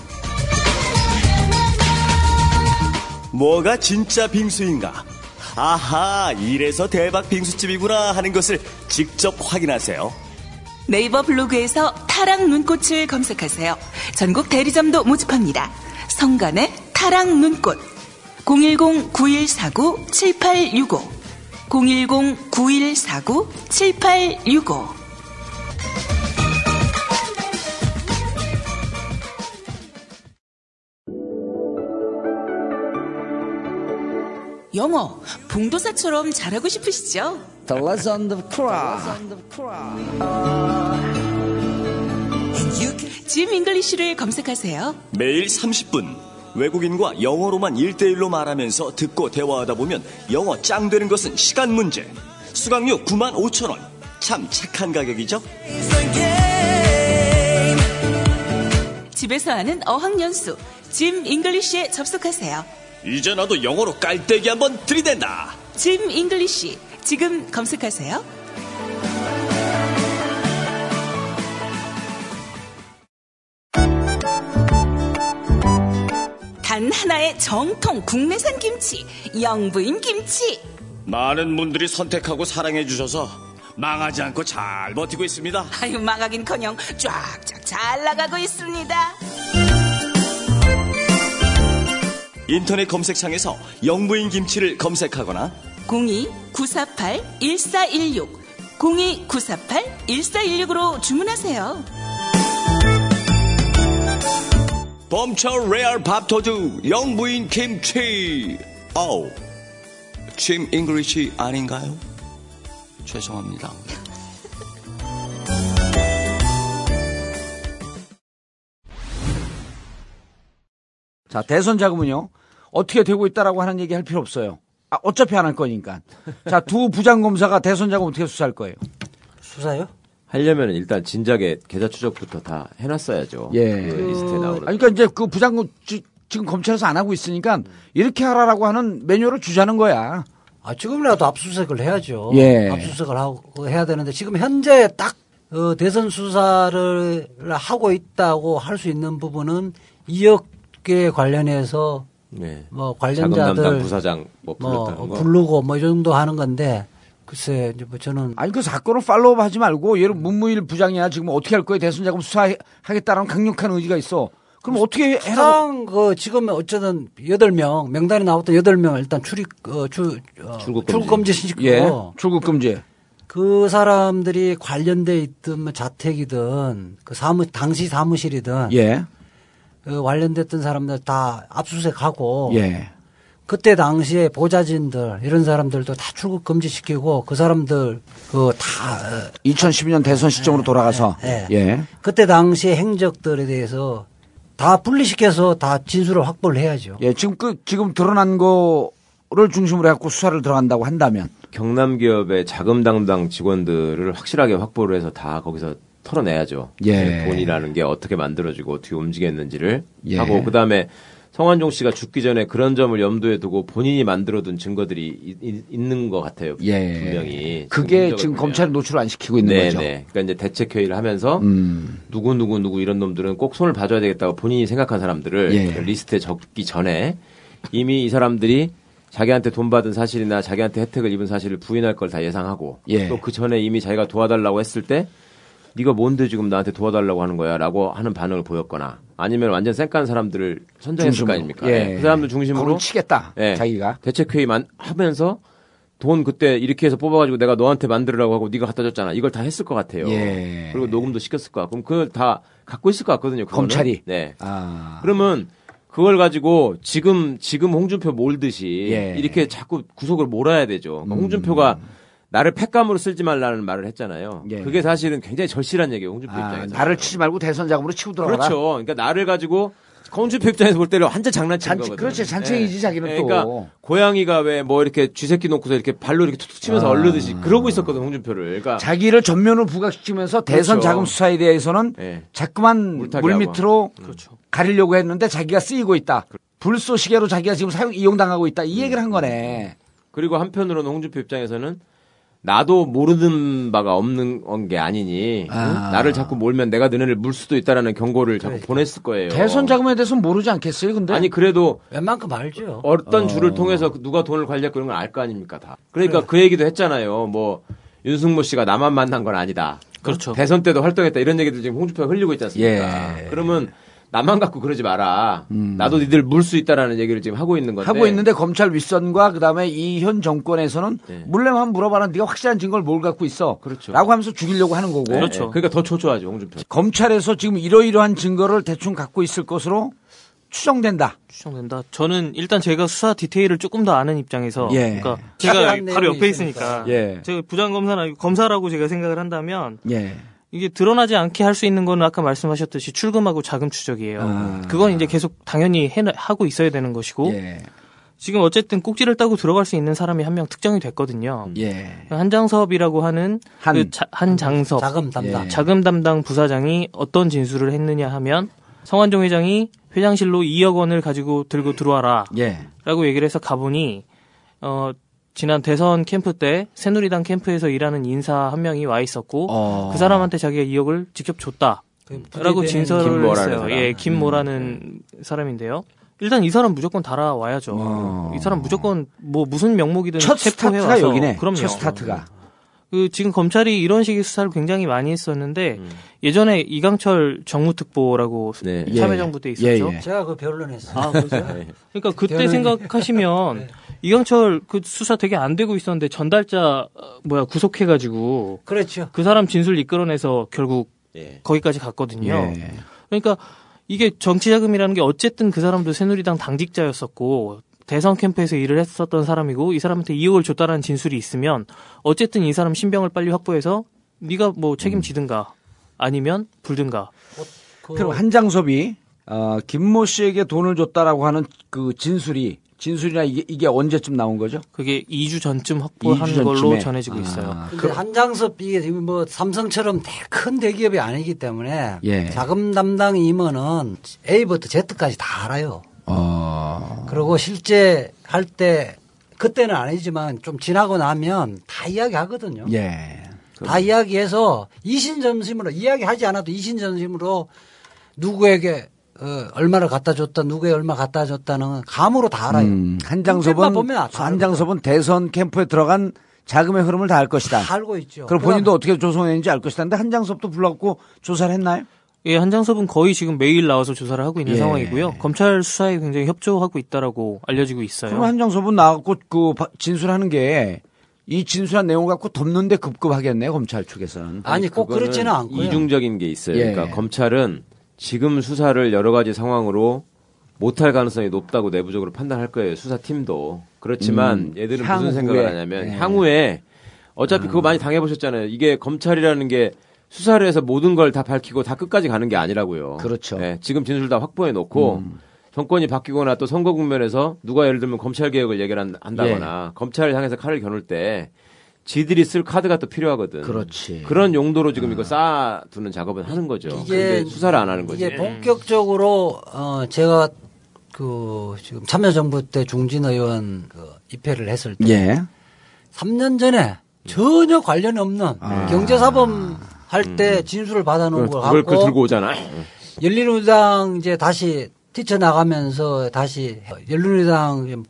뭐가 진짜 빙수인가? 아하, 이래서 대박 빙수집이구나 하는 것을 직접 확인하세요. 네이버 블로그에서 타랑 눈꽃을 검색하세요. 전국 대리점도 모집합니다. 성간의 타랑 눈꽃 010-9149-7865 010-9149-7865 영어 봉도사처럼 잘하고 싶으시죠? The Legend of Korra. 짐 잉글리쉬를 검색하세요. 매일 30분 외국인과 영어로만 1대1로 말하면서 듣고 대화하다 보면 영어 짱 되는 것은 시간 문제. 수강료 9만 5천 원. 참 착한 가격이죠? 집에서 하는 어학연수 짐 잉글리쉬에 접속하세요. 이제 나도 영어로 깔때기 한번 들이댄다. 짐 잉글리쉬 지금 검색하세요. 단 하나의 정통 국내산 김치 영부인 김치 많은 분들이 선택하고 사랑해 주셔서 망하지 않고 잘 버티고 있습니다. 아유 망하긴커녕 쫙쫙 잘 나가고 있습니다. 인터넷 검색창에서 영부인 김치를 검색하거나 02-948-1416 02-948-1416으로 주문하세요. 범철 레알 밥도둑 영부인 김치. 어우, 짐 잉글리시 아닌가요? 죄송합니다. 자, 대선 자금은요, 어떻게 되고 있다라고 하는 얘기 할 필요 없어요. 아, 어차피 안 할 거니까. 자, 두 부장검사가 대선 자금 어떻게 수사할 거예요? 수사요? 하려면 일단 진작에 계좌 추적부터 다 해놨어야죠. 예. 그 리스트에 나오는. 아니, 그러니까 이제 그 부장검 지- 지금 검찰에서 안 하고 있으니까 이렇게 하라라고 하는 매뉴얼을 주자는 거야. 아, 지금이라도 압수수색을 해야죠. 예. 압수수색을 하고 해야 되는데 지금 현재 딱 어, 대선 수사를 하고 있다고 할 수 있는 부분은 2억 에 관련해서 네. 뭐 관련자들 부사장 뭐뭐 불렀다는 거. 부르고 뭐 이 정도 하는 건데 글쎄 이제 뭐 저는 아니 그 사건을 팔로우업 하지 말고 얘를 문무일 부장이야 지금 어떻게 할 거예요 대선 자금 수사하겠다는 강력한 의지가 있어. 그럼 어떻게? 해당 그 지금 어쨌든 여덟 명 명단에 나왔던 여덟 명 일단 출입 어, 주 어, 출국 출국 금지 시키고 예. 출국 금지. 그 사람들이 관련돼 있든 뭐 자택이든 그 사무 당시 사무실이든 예. 그 관련됐던 사람들 다 압수수색하고 예. 그때 당시에 보좌진들 이런 사람들도 다 출국 금지시키고 그 사람들 그 다 2012년 대선 시점으로 돌아가서 예. 예. 그때 당시의 행적들에 대해서 다 분리시켜서 다 진술을 확보를 해야죠. 예, 지금 그 지금 드러난 거를 중심으로 해갖고 수사를 들어간다고 한다면 경남 기업의 자금 담당 직원들을 확실하게 확보를 해서 다 거기서 털어내야죠. 예. 돈이라는 게 어떻게 만들어지고 어떻게 움직였는지를 예. 하고 그다음에 성완종 씨가 죽기 전에 그런 점을 염두에 두고 본인이 만들어둔 증거들이 이- 이- 있는 것 같아요. 예. 분명히. 그게 지금. 검찰이 노출 안 시키고 있는 네, 거죠. 네. 그러니까 이제 대책 회의를 하면서 음. 누구 누구 누구 이런 놈들은 꼭 손을 봐줘야 되겠다고 본인이 생각한 사람들을 예. 그 리스트에 적기 전에 이미 이 사람들이 자기한테 돈 받은 사실이나 자기한테 혜택을 입은 사실을 부인할 걸 다 예상하고 예. 또그 전에 이미 자기가 도와달라고 했을 때 네가 뭔데 지금 나한테 도와달라고 하는 거야라고 하는 반응을 보였거나 아니면 완전 쌩깐 사람들을 선정했을. 거 아닙니까? 예. 그 사람들 중심으로 치겠다. 예. 자기가. 대책회의만 하면서 돈 그때 이렇게 해서 뽑아가지고 내가 너한테 만들으라고 하고 네가 갖다 줬잖아. 이걸 다 했을 것 같아요. 예. 그리고 녹음도 시켰을 거야. 그럼 그걸 다 갖고 있을 것 같거든요. 그거는. 검찰이? 네. 아. 그러면 그걸 가지고 지금 지금 홍준표 몰듯이 예. 음. 이렇게 자꾸 구속을 몰아야 되죠. 그러니까 홍준표가 나를 팩감으로 쓸지 말라는 말을 했잖아요. 예. 그게 사실은 굉장히 절실한 얘기예요. 홍준표 아, 입장에서. 나를 치지 말고 대선 자금으로 치고 들어가라. 그렇죠. 그러니까 나를 가지고 홍준표 입장에서 볼 때는 완전 장난치는 잔치- 거거든. 그렇지, 잔챙이지, 자기는 또. 그러니까 고양이가 왜 뭐 이렇게 쥐새끼 놓고서 이렇게 발로 이렇게 툭툭 치면서 아. 얼르듯이 그러고 있었거든 홍준표를. 그러니까 자기를 전면으로 부각시키면서 대선 그렇죠. 자금 수사에 대해서는 예. 자꾸만 물타기 물 하고. 밑으로 그렇죠. 가리려고 했는데 자기가 쓰이고 있다. 불쏘시개로 자기가 지금 사용 이용당하고 있다. 이 얘기를 한 거네. 그리고 한편으로는 홍준표 입장에서는 나도 모르는 바가 없는 게 아니니 응? 아. 나를 자꾸 몰면 내가 너네를 물 수도 있다라는 경고를 자꾸 보냈을 거예요. 대선 자금에 대해서는 모르지 않겠어요, 근데? 아니 그래도 웬만큼 알죠. 어떤 어. 줄을 통해서 누가 돈을 관리했고 그런 걸 알 거 아닙니까 다. 그러니까 그 얘기도 했잖아요. 뭐 윤승모 씨가 나만 만난 건 아니다. 그렇죠. 대선 때도 활동했다 이런 얘기들 지금 홍준표가 흘리고 있지 않습니까? 예. 그러면 나만 갖고 그러지 마라. 나도 니들 물 수 있다라는 얘기를 지금 하고 있는 건데. 음. 하고 있는데 검찰 윗선과 그다음에 이 현 정권에서는 물레만 한번 물어봐라. 네가 확실한 증거를 뭘 갖고 있어? 그렇죠. 라고 하면서 죽이려고 하는 거고. 네, 그러니까 더 초조하죠 홍준표. 검찰에서 지금 이러이러한 증거를 대충 갖고 있을 것으로 추정된다. 추정된다. 저는 일단 제가 수사 디테일을 조금 더 아는 입장에서, 예. 그러니까 제가 바로 옆에 있으니까. 있으니까, 예. 제가 부장 검사나 검사라고 제가 생각을 한다면 예. 이게 드러나지 않게 할 수 있는 거는 아까 말씀하셨듯이 출금하고 자금 추적이에요. 아. 그건 이제 계속 당연히 해, 하고 있어야 되는 것이고, 예. 지금 어쨌든 꼭지를 따고 들어갈 수 있는 사람이 한 명 특정이 됐거든요. 예. 한장섭이라고 하는 한. 그 자- 한장섭 자금 담당. 예. 자금 담당 부사장이 어떤 진술을 했느냐 하면 성환종 회장이 회장실로 2억 원을 가지고 들고 들어와라 예. 라고 얘기를 해서 가보니 어 지난 대선 캠프 때 새누리당 캠프에서 일하는 인사 한 명이 와 있었고 어. 그 사람한테 자기가 2억을 직접 줬다 라고 부대변인 진술을 김모라는 했어요. 사람. 예, 김모라는 사람인데요. 일단 이 사람 무조건 달아와야죠. 어. 이 사람 무조건 뭐 무슨 명목이든 첫 체포해 스타트가 와서 여기네. 그럼요. 첫 스타트가. 그 지금 검찰이 이런 식의 수사를 굉장히 많이 했었는데 음. 예전에 이강철 정무특보라고 네. 참여정부 때 예, 있었죠. 예. 제가 그 변론했어요. 아? 네. 그러니까 그때 생각하시면 이강철 그 수사 되게 안 되고 있었는데 전달자 어, 뭐야 구속해가지고 그렇죠. 그 사람 진술 이끌어내서 결국 예. 거기까지 갔거든요. 예. 그러니까 이게 정치 자금이라는 게 어쨌든 그 사람도 새누리당 당직자였었고 대선 캠프에서 일을 했었던 사람이고 이 사람한테 2억을 줬다라는 진술이 있으면 어쨌든 이 사람 신병을 빨리 확보해서 네가 뭐 책임지든가 아니면 불든가 그럼 한장섭이 어, 김모 씨에게 돈을 줬다라고 하는 그 진술이 진술이나 이게, 이게 언제쯤 나온 거죠? 그게 2주 전쯤 이주 확보하는 걸로 전쯤에? 전해지고 아, 있어요. 근데 한장섭 이게 뭐 삼성처럼 대- 큰 대기업이 아니기 때문에 예. 자금 담당 임원은 A부터 Z까지 다 알아요. 어. 그리고 실제 할 때 그때는 아니지만 좀 지나고 나면 다 이야기하거든요. 예. 다 이야기해서 이신전심으로 이야기하지 않아도 이신전심으로 누구에게 어, 얼마를 갖다 줬다 누구에 얼마 갖다 줬다는 감으로 다 알아요. 음, 한장섭은 한장섭은 대선 캠프에 들어간 자금의 흐름을 다 알 것이다. 다 알고 있죠. 그럼 본인도 어떻게 조성했는지 알 것이다. 근데 한장섭도 불러갖고 조사를 했나요? 예, 한장섭은 거의 지금 매일 나와서 조사를 하고 있는 예. 상황이고요. 검찰 수사에 굉장히 협조하고 있다라고 알려지고 있어요. 그럼 한장섭은 나갖고 그 바- 진술하는 게 이 진술한 내용을 갖고 덮는데 급급하겠네요 검찰 측에서는. 아니 꼭 그렇지는 않고요. 이중적인 게 있어요. 예. 그러니까 검찰은 지금 수사를 여러 가지 상황으로 못할 가능성이 높다고 내부적으로 판단할 거예요. 수사팀도. 그렇지만 음, 얘들은 향후에. 무슨 생각을 하냐면 예. 향후에 어차피 그거 많이 당해보셨잖아요. 이게 검찰이라는 게 수사를 해서 모든 걸 다 밝히고 다 끝까지 가는 게 아니라고요. 그렇죠. 예, 지금 진술 다 확보해 놓고 정권이 바뀌거나 또 선거 국면에서 누가 예를 들면 검찰 개혁을 얘기를 한- 한다거나 검찰을 향해서 칼을 겨눌 때 지들이 쓸 카드가 또 필요하거든. 그렇지. 그런 용도로 지금 이거 쌓아두는 작업을 하는 거죠. 근데 수사를 안 하는 거지. 이게 본격적으로 어 제가 그 지금 참여정부 때 중진 의원 그 입회를 했을 때 예. 3년 전에 전혀 관련 없는 아. 경제사범 할 때 진술을 받아놓은 걸 그걸 그 갖고 들고 오잖아. 열린우리당 이제 다시 뛰쳐나가면서 다시 열린우리당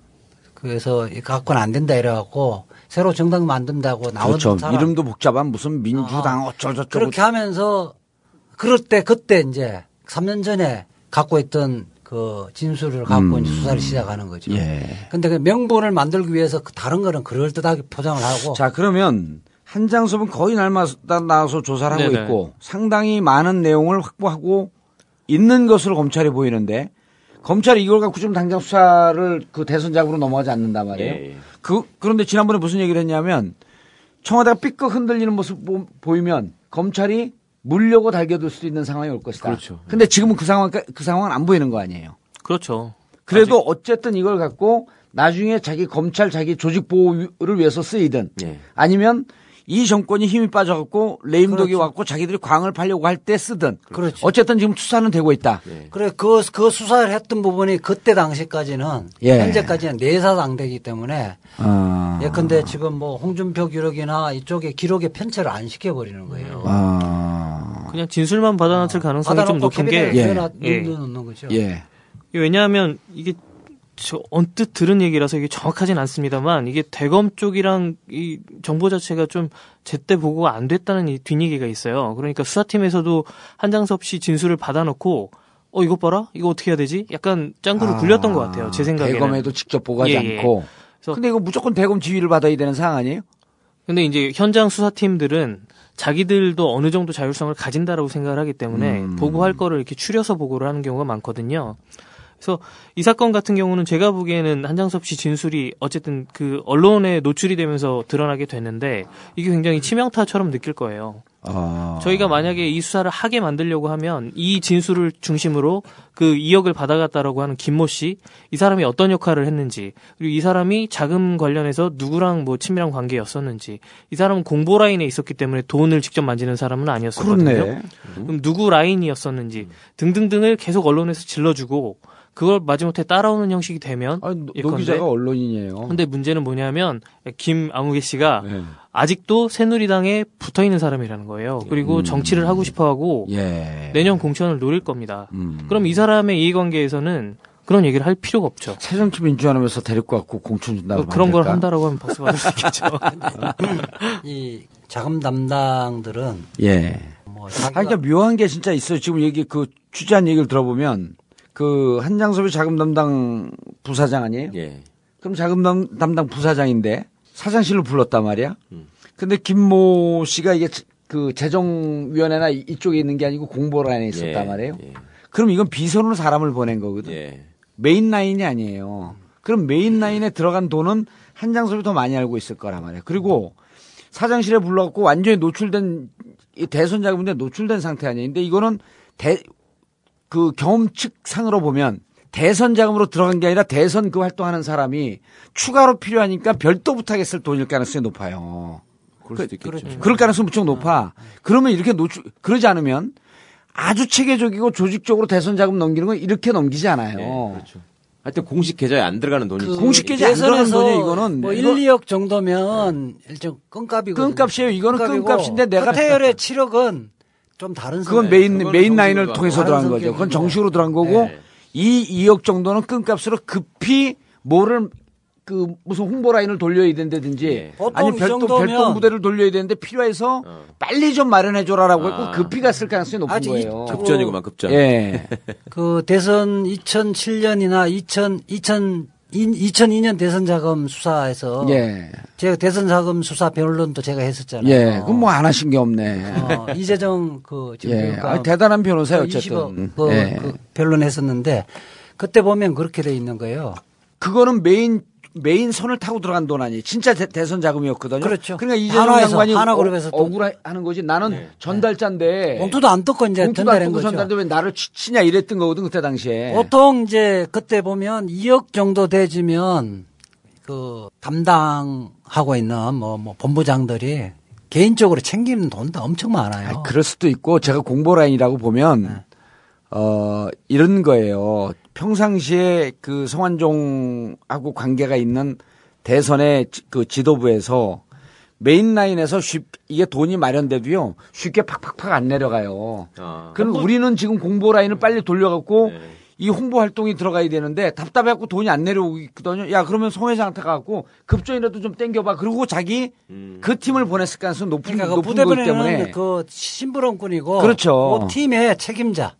그래서 갖고는 안 된다 이래갖고 새로 정당 만든다고 나오는 그렇죠. 사람 이름도 복잡한 무슨 민주당 어쩌고저쩌고. 그렇게 하면서 그럴 때 그때 이제 3년 전에 갖고 있던 그 진술을 갖고 음. 이제 수사를 시작하는 거죠. 예. 근데 그 명분을 만들기 위해서 그 다른 거는 그럴듯하게 포장을 하고 자 그러면 한장섭은 거의 날마다 나와서 조사를 하고 네네. 있고 상당히 많은 내용을 확보하고 있는 것으로 검찰이 보이는데 검찰이 이걸 갖고 좀 당장 수사를 그 대선작으로 넘어가지 않는단 말이에요. 예. 그 그런데 지난번에 무슨 얘기를 했냐면 청와대가 삐끗 흔들리는 모습 보, 보이면 검찰이 물려고 달겨들 수도 있는 상황이 올 것이다. 그렇죠. 근데 지금은 그 상황 그 상황은 안 보이는 거 아니에요. 그렇죠. 그래도 어쨌든 이걸 갖고 나중에 자기 검찰 자기 조직 보호를 위해서 쓰이든 예. 아니면 이 정권이 힘이 빠져갖고 레임덕이 그렇죠. 왔고 자기들이 광을 팔려고 할 때 쓰든 그렇죠. 어쨌든 지금 수사는 되고 있다. 그래 그, 그 수사를 했던 부분이 그때 당시까지는 예. 현재까지는 내사당되기 때문에 아. 예컨대 지금 뭐 홍준표 기록이나 이쪽에 기록에 편체를 안 시켜버리는 거예요. 아. 그냥 진술만 받아놨을 가능성이 좀 받아놓고 높은 게 넣어놔- 예. 넣는 거죠. 예. 왜냐하면 이게 저 언뜻 들은 얘기라서 이게 정확하진 않습니다만 이게 대검 쪽이랑 이 정보 자체가 좀 제때 보고가 안 됐다는 이 뒷얘기가 있어요. 그러니까 수사팀에서도 한장섭 씨 진술을 받아놓고 어 이것 봐라 이거 어떻게 해야 되지? 약간 짱구를 아, 굴렸던 것 같아요. 제 생각에는. 대검에도 직접 보고하지 예, 예. 않고. 그래서 근데 이거 무조건 대검 지휘를 받아야 되는 상황 아니에요? 근데 이제 현장 수사팀들은 자기들도 어느 정도 자율성을 가진다라고 생각을 하기 때문에 음. 보고할 거를 이렇게 추려서 보고를 하는 경우가 많거든요. 그래서 이 사건 같은 경우는 제가 보기에는 한장섭 씨 진술이 어쨌든 그 언론에 노출이 되면서 드러나게 됐는데 이게 굉장히 치명타처럼 느낄 거예요. 아. 저희가 만약에 이 수사를 하게 만들려고 하면 이 진술을 중심으로 그 2억을 받아갔다라고 하는 김모 씨, 이 사람이 어떤 역할을 했는지, 그리고 이 사람이 자금 관련해서 누구랑 뭐 친밀한 관계였었는지, 이 사람은 공보 라인에 있었기 때문에 돈을 직접 만지는 사람은 아니었었거든요. 그렇네. 그럼 누구 라인이었었는지 등등등을 계속 언론에서 질러주고 그걸 마지못해 따라오는 형식이 되면 노 예컨대 기자가 언론인이에요. 근데 문제는 뭐냐면 김아무개 씨가 네. 아직도 새누리당에 붙어 있는 사람이라는 거예요. 그리고 정치를 하고 싶어 하고 음. 예. 내년 공천을 노릴 겁니다. 음. 그럼 이 사람의 이해관계에서는 그런 얘기를 할 필요가 없죠. 새정치 민주화하면서 데리고 왔고 공천 준다고 어, 그런 걸? 한다라고 하면 박수 받을 수 있겠죠. 이 자금 담당들은 예. 뭐 아, 자기가 그러니까 묘한 게 진짜 있어요. 지금 얘기 그 취재한 얘기를 들어보면 그 한장섭이 자금 담당 부사장 아니에요? 예. 그럼 자금 담- 담당 부사장인데 사장실로 불렀단 말이야. 음. 근데 김모 씨가 이게 그 재정위원회나 이- 이쪽에 있는 게 아니고 공보라인에 있었단 예, 말이에요. 그럼 이건 비선으로 사람을 보낸 거거든. 예. 메인 라인이 아니에요. 그럼 메인 라인에 들어간 돈은 한장섭이 더 많이 알고 있을 거란 말이에요. 그리고 사장실에 불러갖고 완전히 노출된 이 대선 자금인데 노출된 상태 아니에요. 근데 이거는 대, 그 경험칙 상으로 보면 대선 자금으로 들어간 게 아니라 대선 그 활동하는 사람이 추가로 필요하니까 별도 부탁했을 돈일 가능성이 높아요. 그럴 수도 있겠죠. 그럴 가능성이 무척 높아. 그러면 이렇게 노출, 그러지 않으면 아주 체계적이고 조직적으로 대선 자금 넘기는 건 이렇게 넘기지 않아요. 그렇죠. 하여튼 공식 계좌에 안 들어가는 돈이 그 공식 계좌에 안 들어가는 돈이 이거는 뭐 이거- 1, 2억 정도면 일정 껌값이거든요. 껌값이에요. 이거는 껌값이고 껌값인데 내가 허태열의 7억은 좀 다른 그건. 메인 그거는 메인 라인을 통해서 들어간 거죠. 그건 정식으로 들어간 거고 네. 이 2억 정도는 껌값으로 급히 뭐를 그 무슨 홍보 라인을 돌려야 된다든지 보통 아니 이 별도 별도 무대를 돌려야 되는데 필요해서 빨리 좀 마련해 줘라라고 했고 급히 갔을 가능성이 높은 거예요. 급전이구만, 급전. 예. 그 대선 2007년이나 2000, 2000, 2002년 대선 자금 수사에서 예. 제가 대선 자금 수사 변론도 제가 했었잖아요. 예. 그럼 뭐 안 하신 게 없네. 어, 이재정 그 지금 예. 아, 대단한 변호사예요, 그 어쨌든. 20억 그, 예. 그 변론했었는데 그때 보면 그렇게 돼 있는 거예요. 그거는 메인 메인 선을 타고 들어간 돈 아니에요. 진짜 대, 선 자금이었거든요. 그렇죠. 그러니까 한화에서, 장관이 한화그룹에서 또- 억울하는 거지. 나는 전달자인데 봉투도 안 뜯고 이제 봉투도 안 거죠. 전달인데 왜 나를 치, 치냐 이랬던 거거든 그때 당시에. 보통 이제 그때 보면 2억 정도 되지면 그 담당하고 있는 뭐, 뭐 본부장들이 개인적으로 챙기는 돈도 엄청 많아요. 그럴 수도 있고 제가 공보 라인이라고 보면 어 이런 거예요. 평상시에 그 성완종하고 관계가 있는 대선의 지- 그 지도부에서 메인 라인에서 쉽 이게 돈이 마련돼도요 쉽게 팍팍팍 안 내려가요. 아. 그럼 우리는 지금 공보 라인을 빨리 돌려갖고 이 홍보 활동이 들어가야 되는데 답답해갖고 돈이 안 내려오고 있거든요. 야 그러면 송 회장한테 가갖고 급전이라도 좀 땡겨봐. 그리고 자기 그 팀을 보냈을 가능성이 높은, 그러니까 그 높은 거기 때문에. 그 심부름꾼이고 그렇죠. 그 팀의 책임자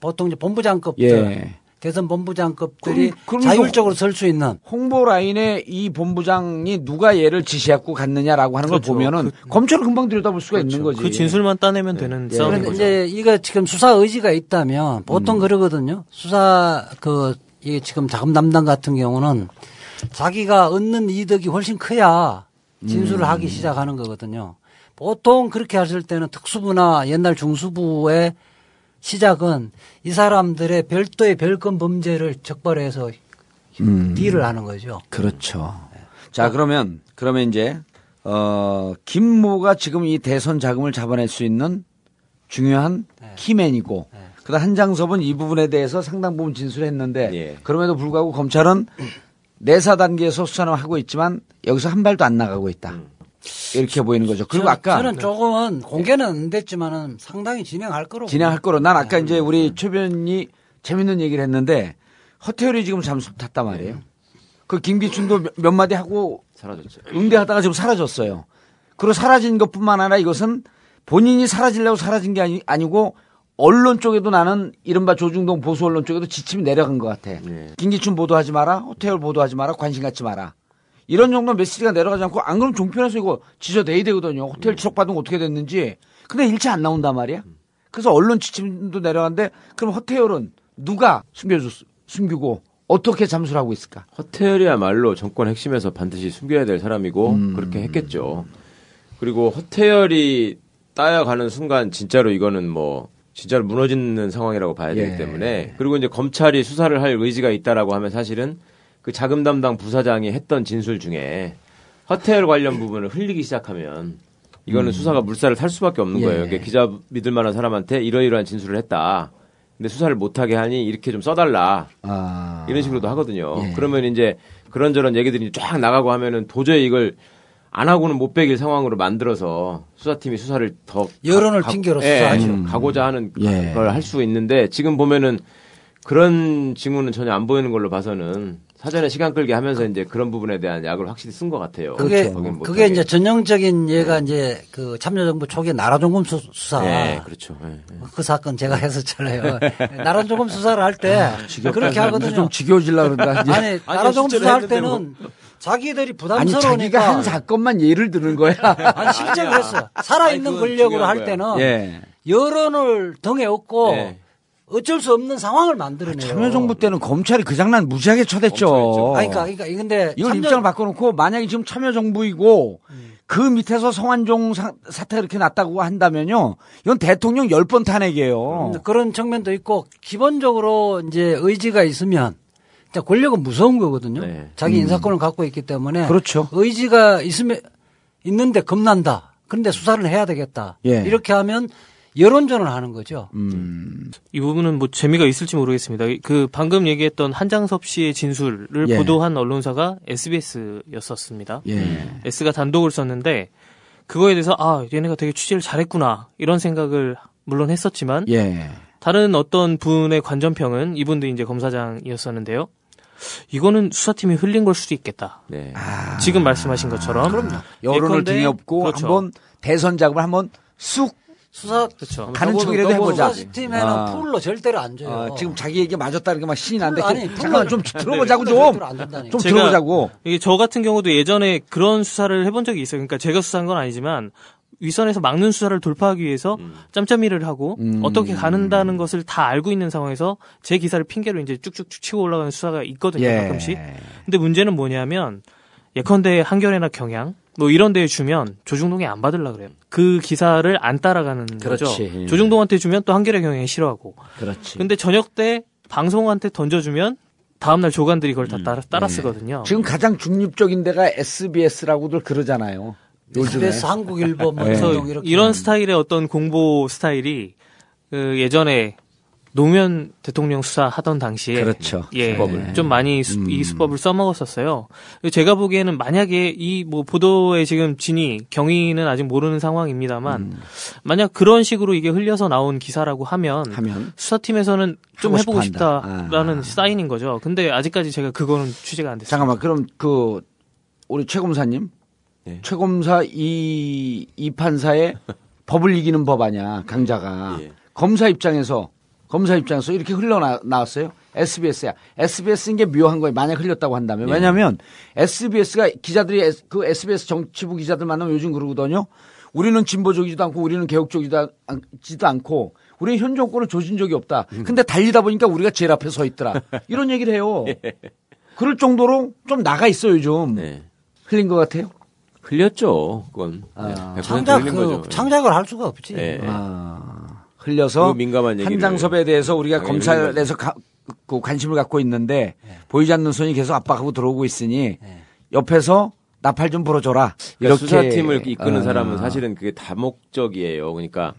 보통 이제 본부장급들 예. 대선 본부장급들이 그럼- 자율적으로 설 수 있는 홍보 라인에 이 본부장이 누가 얘를 지시하고 갔느냐라고 하는 그렇죠. 걸 보면은 검찰을 금방 들여다볼 수가 있는 거지. 그 진술만 따내면 되는 예. 싸움인 그런데 거죠. 이제 이거 지금 수사 의지가 있다면 보통 그러거든요. 수사 그 이게 지금 자금 담당 같은 경우는 자기가 얻는 이득이 훨씬 커야 진술을 음. 하기 시작하는 거거든요. 보통 그렇게 하실 때는 특수부나 옛날 중수부의 시작은 이 사람들의 별도의 별건 범죄를 적발해서 음. 딜을 하는 거죠. 그렇죠. 자 그러면 그러면 이제 어, 김모가 지금 이 대선 자금을 잡아낼 수 있는 중요한 네. 키맨이고 그다음 한장섭은 이 부분에 대해서 상당 부분 진술했는데 예. 그럼에도 불구하고 검찰은 내사 단계에서 수사는 하고 있지만 여기서 한 발도 안 나가고 있다. 음. 이렇게 보이는 거죠. 그리고 저는, 아까 저는 조금은 공개는 안 됐지만은 상당히 진행할 거로 진행할 거로 난 아까 이제 우리 음. 최 변이 재밌는 얘기를 했는데 허태열이 지금 잠수 탔단 말이에요. 그 김기춘도 몇, 몇 마디 하고 사라졌죠. 응대하다가 지금 사라졌어요. 그리고 사라진 것뿐만 아니라 이것은 본인이 사라지려고 사라진 게 아니, 아니고 언론 쪽에도 나는 이른바 조중동 보수 언론 쪽에도 지침이 내려간 것 같아. 네. 김기춘 보도하지 마라, 호태열 보도하지 마라, 관심 갖지 마라. 이런 정도 메시지가 내려가지 않고 안 그러면 종편에서 이거 지저내야 되거든요. 호텔 음. 추적받은 거 어떻게 됐는지. 근데 일체 안 나온단 말이야. 그래서 언론 지침도 내려갔는데 그럼 허태열은 누가 숨겨줬, 숨기고 어떻게 잠수를 하고 있을까? 허태열이야말로 정권 핵심에서 반드시 숨겨야 될 사람이고 그렇게 했겠죠. 그리고 허태열이 따여가는 순간 진짜로 이거는 뭐 진짜로 무너지는 상황이라고 봐야 되기 예. 때문에 그리고 이제 검찰이 수사를 할 의지가 있다라고 하면 사실은 그 자금 담당 부사장이 했던 진술 중에 허태열 관련 부분을 흘리기 시작하면 이거는 음. 수사가 물살을 탈 수밖에 없는 예. 거예요. 그러니까 기자 믿을 만한 사람한테 이러이러한 진술을 했다. 근데 수사를 못하게 하니 이렇게 좀 써달라. 아. 이런 식으로도 하거든요. 예. 그러면 이제 그런저런 얘기들이 쫙 나가고 하면은 도저히 이걸 안 하고는 못 베길 상황으로 만들어서 수사팀이 수사를 더 여론을 가- 핑계로 예, 수사하죠. 가고자 하는 예. 걸할 수 있는데 지금 보면은 그런 징후는 전혀 안 보이는 걸로 봐서는 사전에 시간 끌게 하면서 이제 그런 부분에 대한 약을 확실히 쓴 것 같아요. 그게 그게. 이제 전형적인 얘가 이제 그 참여정부 초기 나라종금 수- 수사. 예, 그렇죠. 예, 예. 그 사건 제가 했었잖아요. 나라종금 수사를 할 때 그렇게 하거든요. 좀 지겨워질라 그런다. 아니 나라종금 수사할 때는 자기들이 아니 부담스러우니까 자기가 한 사건만 예를 드는 거야. 아니 실제로 그랬어. 살아있는 아니, 권력으로 할. 때는 예. 여론을 등에 업고 예. 어쩔 수 없는 상황을 만들어내요. 참여정부 때는 검찰이 그 장난 무지하게 쳐댔죠. 아니, 그러니까, 그러니까 근데 이걸 참여- 입장을 바꿔놓고 만약에 지금 참여정부이고 그 밑에서 성완종 사, 사태 이렇게 났다고 한다면요. 이건 대통령 열번 탄핵이에요. 음, 그런 측면도 있고 기본적으로 이제 의지가 있으면 권력은 무서운 거거든요. 네. 자기 인사권을 갖고 있기 때문에 그렇죠. 의지가 있으면 있는데 겁난다. 그런데 수사를 해야 되겠다. 예. 이렇게 하면 여론전을 하는 거죠. 음. 이 부분은 뭐 재미가 있을지 모르겠습니다. 그 방금 얘기했던 한장섭 씨의 진술을 예. 보도한 언론사가 SBS였었습니다. 예. S가 단독을 썼는데 그거에 대해서 아 얘네가 되게 취재를 잘했구나 이런 생각을 물론 했었지만 예. 다른 어떤 분의 관전평은 이분도 이제 검사장이었었는데요. 이거는 수사팀이 흘린 걸 수도 있겠다. 네. 지금 말씀하신 것처럼 여론을 예컨대- 등에 업고 그렇죠. 한번 대선 작업을 한번 쑥 수사 그렇죠. 가는 척이라도 해보자. 수사팀에는 아. 풀로 절대로 안 줘요. 어, 지금 자기 얘기 맞았다 이렇게 막 신이 난데 아니, 잠깐만 좀 들어보자고 좀. 좀 들어보자고. 이게 저 같은 경우도 예전에 그런 수사를 해본 적이 있어요. 그러니까 제가 수사한 건 아니지만 윗선에서 막는 수사를 돌파하기 위해서 짬짬이를 하고 음. 어떻게 가는다는 것을 다 알고 있는 상황에서 제 기사를 핑계로 이제 쭉쭉쭉 치고 올라가는 수사가 있거든요. 예. 가끔씩. 근데 문제는 뭐냐면 예컨대 한겨레나 경향 뭐 이런 데에 주면 조중동이 안 받으려 그래요. 그 기사를 안 따라가는 거죠. 그렇지. 조중동한테 주면 또 한겨레 경향이 싫어하고. 그렇지. 근데 저녁 때 방송한테 던져주면 다음날 조간들이 그걸 다 따라, 따라 쓰거든요. 지금 가장 중립적인 데가 SBS라고들 그러잖아요. 요즘에. SBS 한국일보 뭐 네. 이런 스타일의 어떤 공보 스타일이 그 예전에 노무현 대통령 수사 하던 당시에 그렇죠. 예, 수법을. 좀 많이 수- 음. 이 수법을 써먹었었어요. 제가 보기에는 만약에 이 뭐 보도에 지금 진이 경위는 아직 모르는 상황입니다만 만약 그런 식으로 이게 흘려서 나온 기사라고 하면, 하면 수사팀에서는 좀 해보고 싶어 한다. 싶다라는 사인인 거죠. 근데 아직까지 제가 그거는 취재가 안 됐어요. 잠깐만 그럼 그 우리 최 검사님 네. 최 검사 이, 이 판사의 법을 이기는 법 아니야 강자가 예. 검사 입장에서 검사 입장에서 이렇게 흘러나왔어요 SBS야 SBS인 게 묘한 거예요 만약 흘렸다고 한다면 예. 왜냐하면 SBS가 기자들이 그 SBS 정치부 기자들 만나면 요즘 그러거든요 우리는 진보적이지도 않고 우리는 개혁적이지도 않고 우리는 현 정권을 조진 적이 없다 음. 근데 달리다 보니까 우리가 제일 앞에 서 있더라 이런 얘기를 해요 그럴 정도로 좀 나가 있어요 요즘 네. 흘린 것 같아요. 흘렸죠. 그건 네, 아. 100% 창작 그 거죠. 창작을 할 수가 없지. 예. 아, 흘려서 그 민감한 얘기를 한장섭에 대해서 우리가 당연히 검찰에서 가- 그 관심을 갖고 있는데 네. 보이지 않는 손이 계속 압박하고 들어오고 있으니 옆에서 나팔 좀 불어줘라. 그러니까 이렇게 수사팀을 이끄는 어. 사람은 사실은 그게 다목적이에요. 그러니까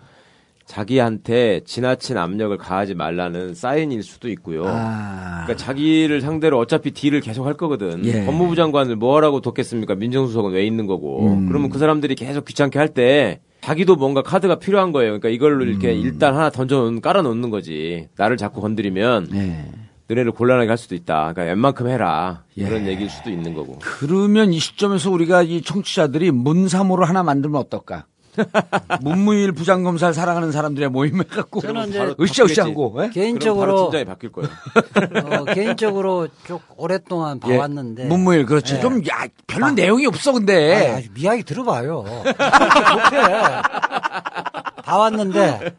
자기한테 지나친 압력을 가하지 말라는 사인일 수도 있고요. 아. 그러니까 자기를 상대로 어차피 딜을 계속 할 거거든. 예. 법무부 장관을 뭐하라고 뒀겠습니까? 민정수석은 왜 있는 거고. 음. 그러면 그 사람들이 계속 귀찮게 할 때 자기도 뭔가 카드가 필요한 거예요. 그러니까 이걸로 이렇게 음. 일단 하나 던져 깔아 놓는 거지. 나를 자꾸 건드리면 네. 너네를 곤란하게 할 수도 있다. 그러니까 웬만큼 해라. 예. 그런 얘기일 수도 있는 거고. 그러면 이 시점에서 우리가 이 청취자들이 문사모를 하나 만들면 어떨까? 문무일 부장검사를 사랑하는 사람들의 모임에 갖고 저는 이제 으쌰으쌰하고 예? 개인적으로 팀장이 바뀔 거예요. 어, 개인적으로 쭉 오랫동안 예. 봐왔는데 문무일 그렇지 예. 좀 야, 별로 내용이 없어 근데 아, 미하게 들어봐요. 봐왔는데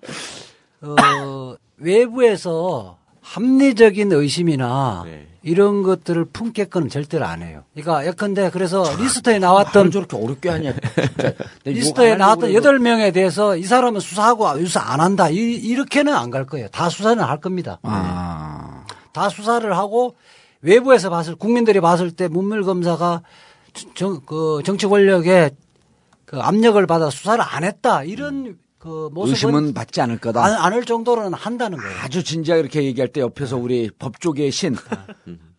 어, 외부에서 합리적인 의심이나 네. 이런 것들을 품게끔 절대로 안 해요. 그러니까 예컨대 그래서 리스트에 나왔던 저렇게 어렵게 하냐 리스트에 나왔던 여덟 명에 대해서 이 사람은 수사하고 수사 안 한다. 이, 렇게는 안 갈 거예요. 다 수사는 할 겁니다. 아. 다 수사를 하고 외부에서 봤을 국민들이 봤을 때 문무일 검사가 정, 그 정치 권력의 그 압력을 받아 수사를 안 했다 이런 그 모습은 의심은 받지 않을 거다. 안, 않을 정도로는 한다는 거예요. 아주 진지하게 이렇게 얘기할 때 옆에서 우리 법조계의 신,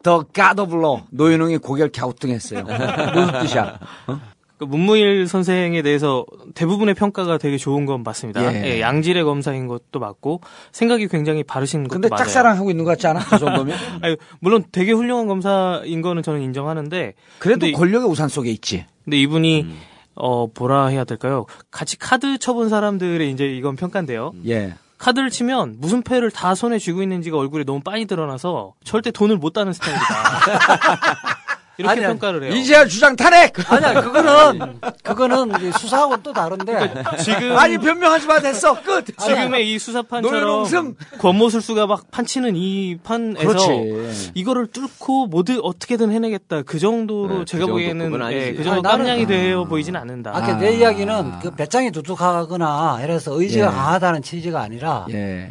더 가더블러 노현웅이 고개를 갸우뚱했어요. 무슨 뜻이야? 어? 그 문무일 선생에 대해서 대부분의 평가가 되게 좋은 건 맞습니다. 예. 예, 양질의 검사인 것도 맞고 생각이 굉장히 바르신 것도 근데 맞아요. 짝사랑하고 있는 것 같지 않아? 그 정도면? 아니, 물론 되게 훌륭한 검사인 거는 저는 인정하는데 그래도 근데, 권력의 우산 속에 있지. 근데 이분이 음. 어 뭐라 해야 될까요? 같이 카드 쳐본 사람들의 이제 이건 평가인데요. 예. 카드를 치면 무슨 패를 다 손에 쥐고 있는지가 얼굴에 너무 빤히 드러나서 절대 돈을 못 따는 스타일이다. 이렇게 아니야. 평가를 해요. 이제야 주장 탄핵! 아니야 그거는 그거는 이제 수사하고는 또 다른데 지금 아니, 변명하지 마, 됐어. 끝! 지금의 이 수사판처럼! 권모술수가 막 판치는 이 판에서 그렇지. 이거를 뚫고 모두 어떻게든 해내겠다. 그 정도로 네, 제가 그 정도 보기에는. 예, 그 정도 깜냥이 되어 보이진 않는다. 아까 내 이야기는 그 배짱이 두둑하거나 이래서 의지가 예. 강하다는 취지가 아니라 예.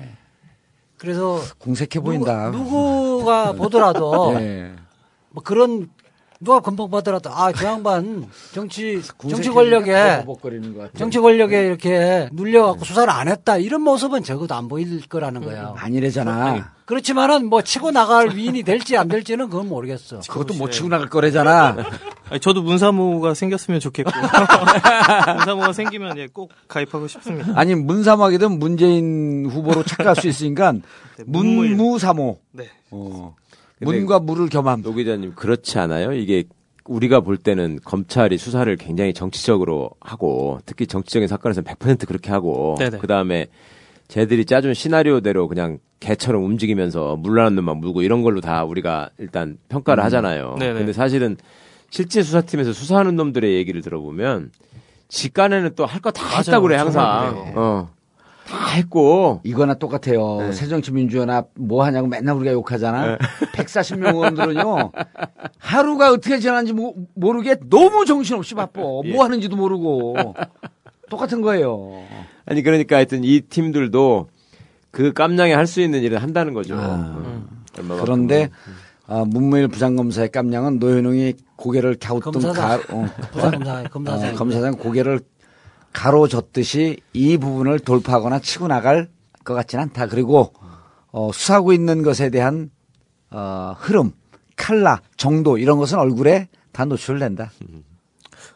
그래서 공색해 보인다. 누구, 가 보더라도 예. 뭐 그런 누가 금방 보더라도 아 저 양반 정치 정치 권력에 버벅거리는 것 같아. 정치 권력에 이렇게 눌려갖고 수사를 안 했다 이런 모습은 적어도 안 보일 거라는 거야. 아니래잖아. 그렇지만은 뭐 치고 나갈 위인이 될지 안 될지는 그건 모르겠어. 그것도 못 치고 나갈 거래잖아. 아니, 저도 문사모가 생겼으면 좋겠고 문사모가 생기면 예, 꼭 가입하고 싶습니다. 아니, 문사모하게든 문재인 후보로 착각할 수 있으니까 문무일. 문무사모. 네. 어. 문과 무를 겸함. 노 기자님 그렇지 않아요? 이게 우리가 볼 때는 검찰이 수사를 굉장히 정치적으로 하고 특히 정치적인 사건에서는 100% 그렇게 하고 네네. 그다음에 쟤들이 짜준 시나리오대로 그냥 개처럼 움직이면서 물러난 놈만 물고 이런 걸로 다 우리가 일단 평가를 하잖아요. 네네. 근데 사실은 실제 수사팀에서 수사하는 놈들의 얘기를 들어보면 직간에는 또 할 거 다. 했다고 그래 항상. 어. 다 했고 이거나 똑같아요. 네. 새정치민주연합 뭐 하냐고 맨날 우리가 욕하잖아. 140명 의원들은요. 하루가 어떻게 지났는지 모- 모르게 너무 정신없이 바빠. 예. 뭐 하는지도 모르고. 똑같은 거예요. 아니 그러니까 하여튼 이 팀들도 그 깜냥에 할수 있는 일을 한다는 거죠. 아. 음. 그런데 아, 문무일 부장검사의 깜냥은 노현웅이 고개를 갸우뚱 검사장. 가, 어, 부장검사, 검사장. 어, 검사장 고개를 가로젓듯이 이 부분을 돌파하거나 치고 나갈 것 같지는 않다. 그리고 어, 수사하고 있는 것에 대한 어, 흐름, 칼라, 정도 이런 것은 얼굴에 다 노출된다.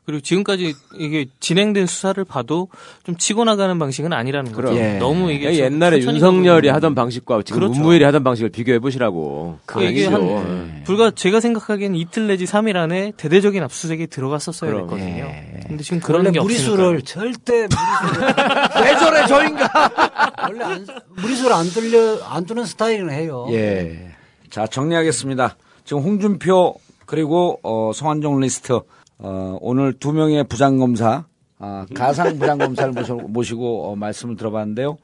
그리고 지금까지 이게 진행된 수사를 봐도 좀 치고 나가는 방식은 아니라는 거죠. 그럼. 예. 너무 이게 옛날에 윤석열이 하던 방식과 지금 그렇죠. 문무일이 하던 방식을 비교해 보시라고. 이게 아니죠. 한 불과 제가 생각하기엔 이틀 내지 3일 안에 대대적인 압수수색이 들어갔었어야 그럼. 됐거든요. 예. 근데 지금 그런 원래 게 무리수를. 절대 무리수를 왜 저래 저 인간? 원래 안, 무리수를 안 들려 안 두는 스타일은 해요. 예. 자 정리하겠습니다. 지금 홍준표 그리고 어, 송한종 리스트 어, 오늘 두 명의 부장검사 아, 가상 부장검사를 모시고 어, 말씀을 들어봤는데요.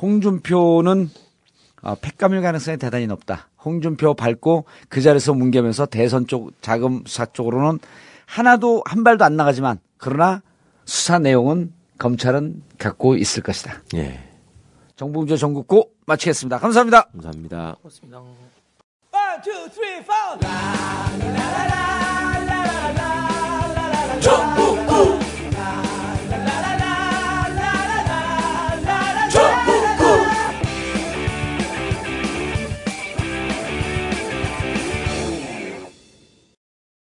홍준표는 어, 팩감일 가능성이 대단히 높다. 홍준표 밟고 그 자리에서 뭉개면서 대선 쪽 자금 수사 쪽으로는 하나도 한 발도 안 나가지만 그러나 수사 내용은 검찰은 갖고 있을 것이다. 예. 정봉주 전국구 마치겠습니다. 감사합니다. 감사합니다. 그렇습니다. One, two, three, four. La, la, la, la. 정!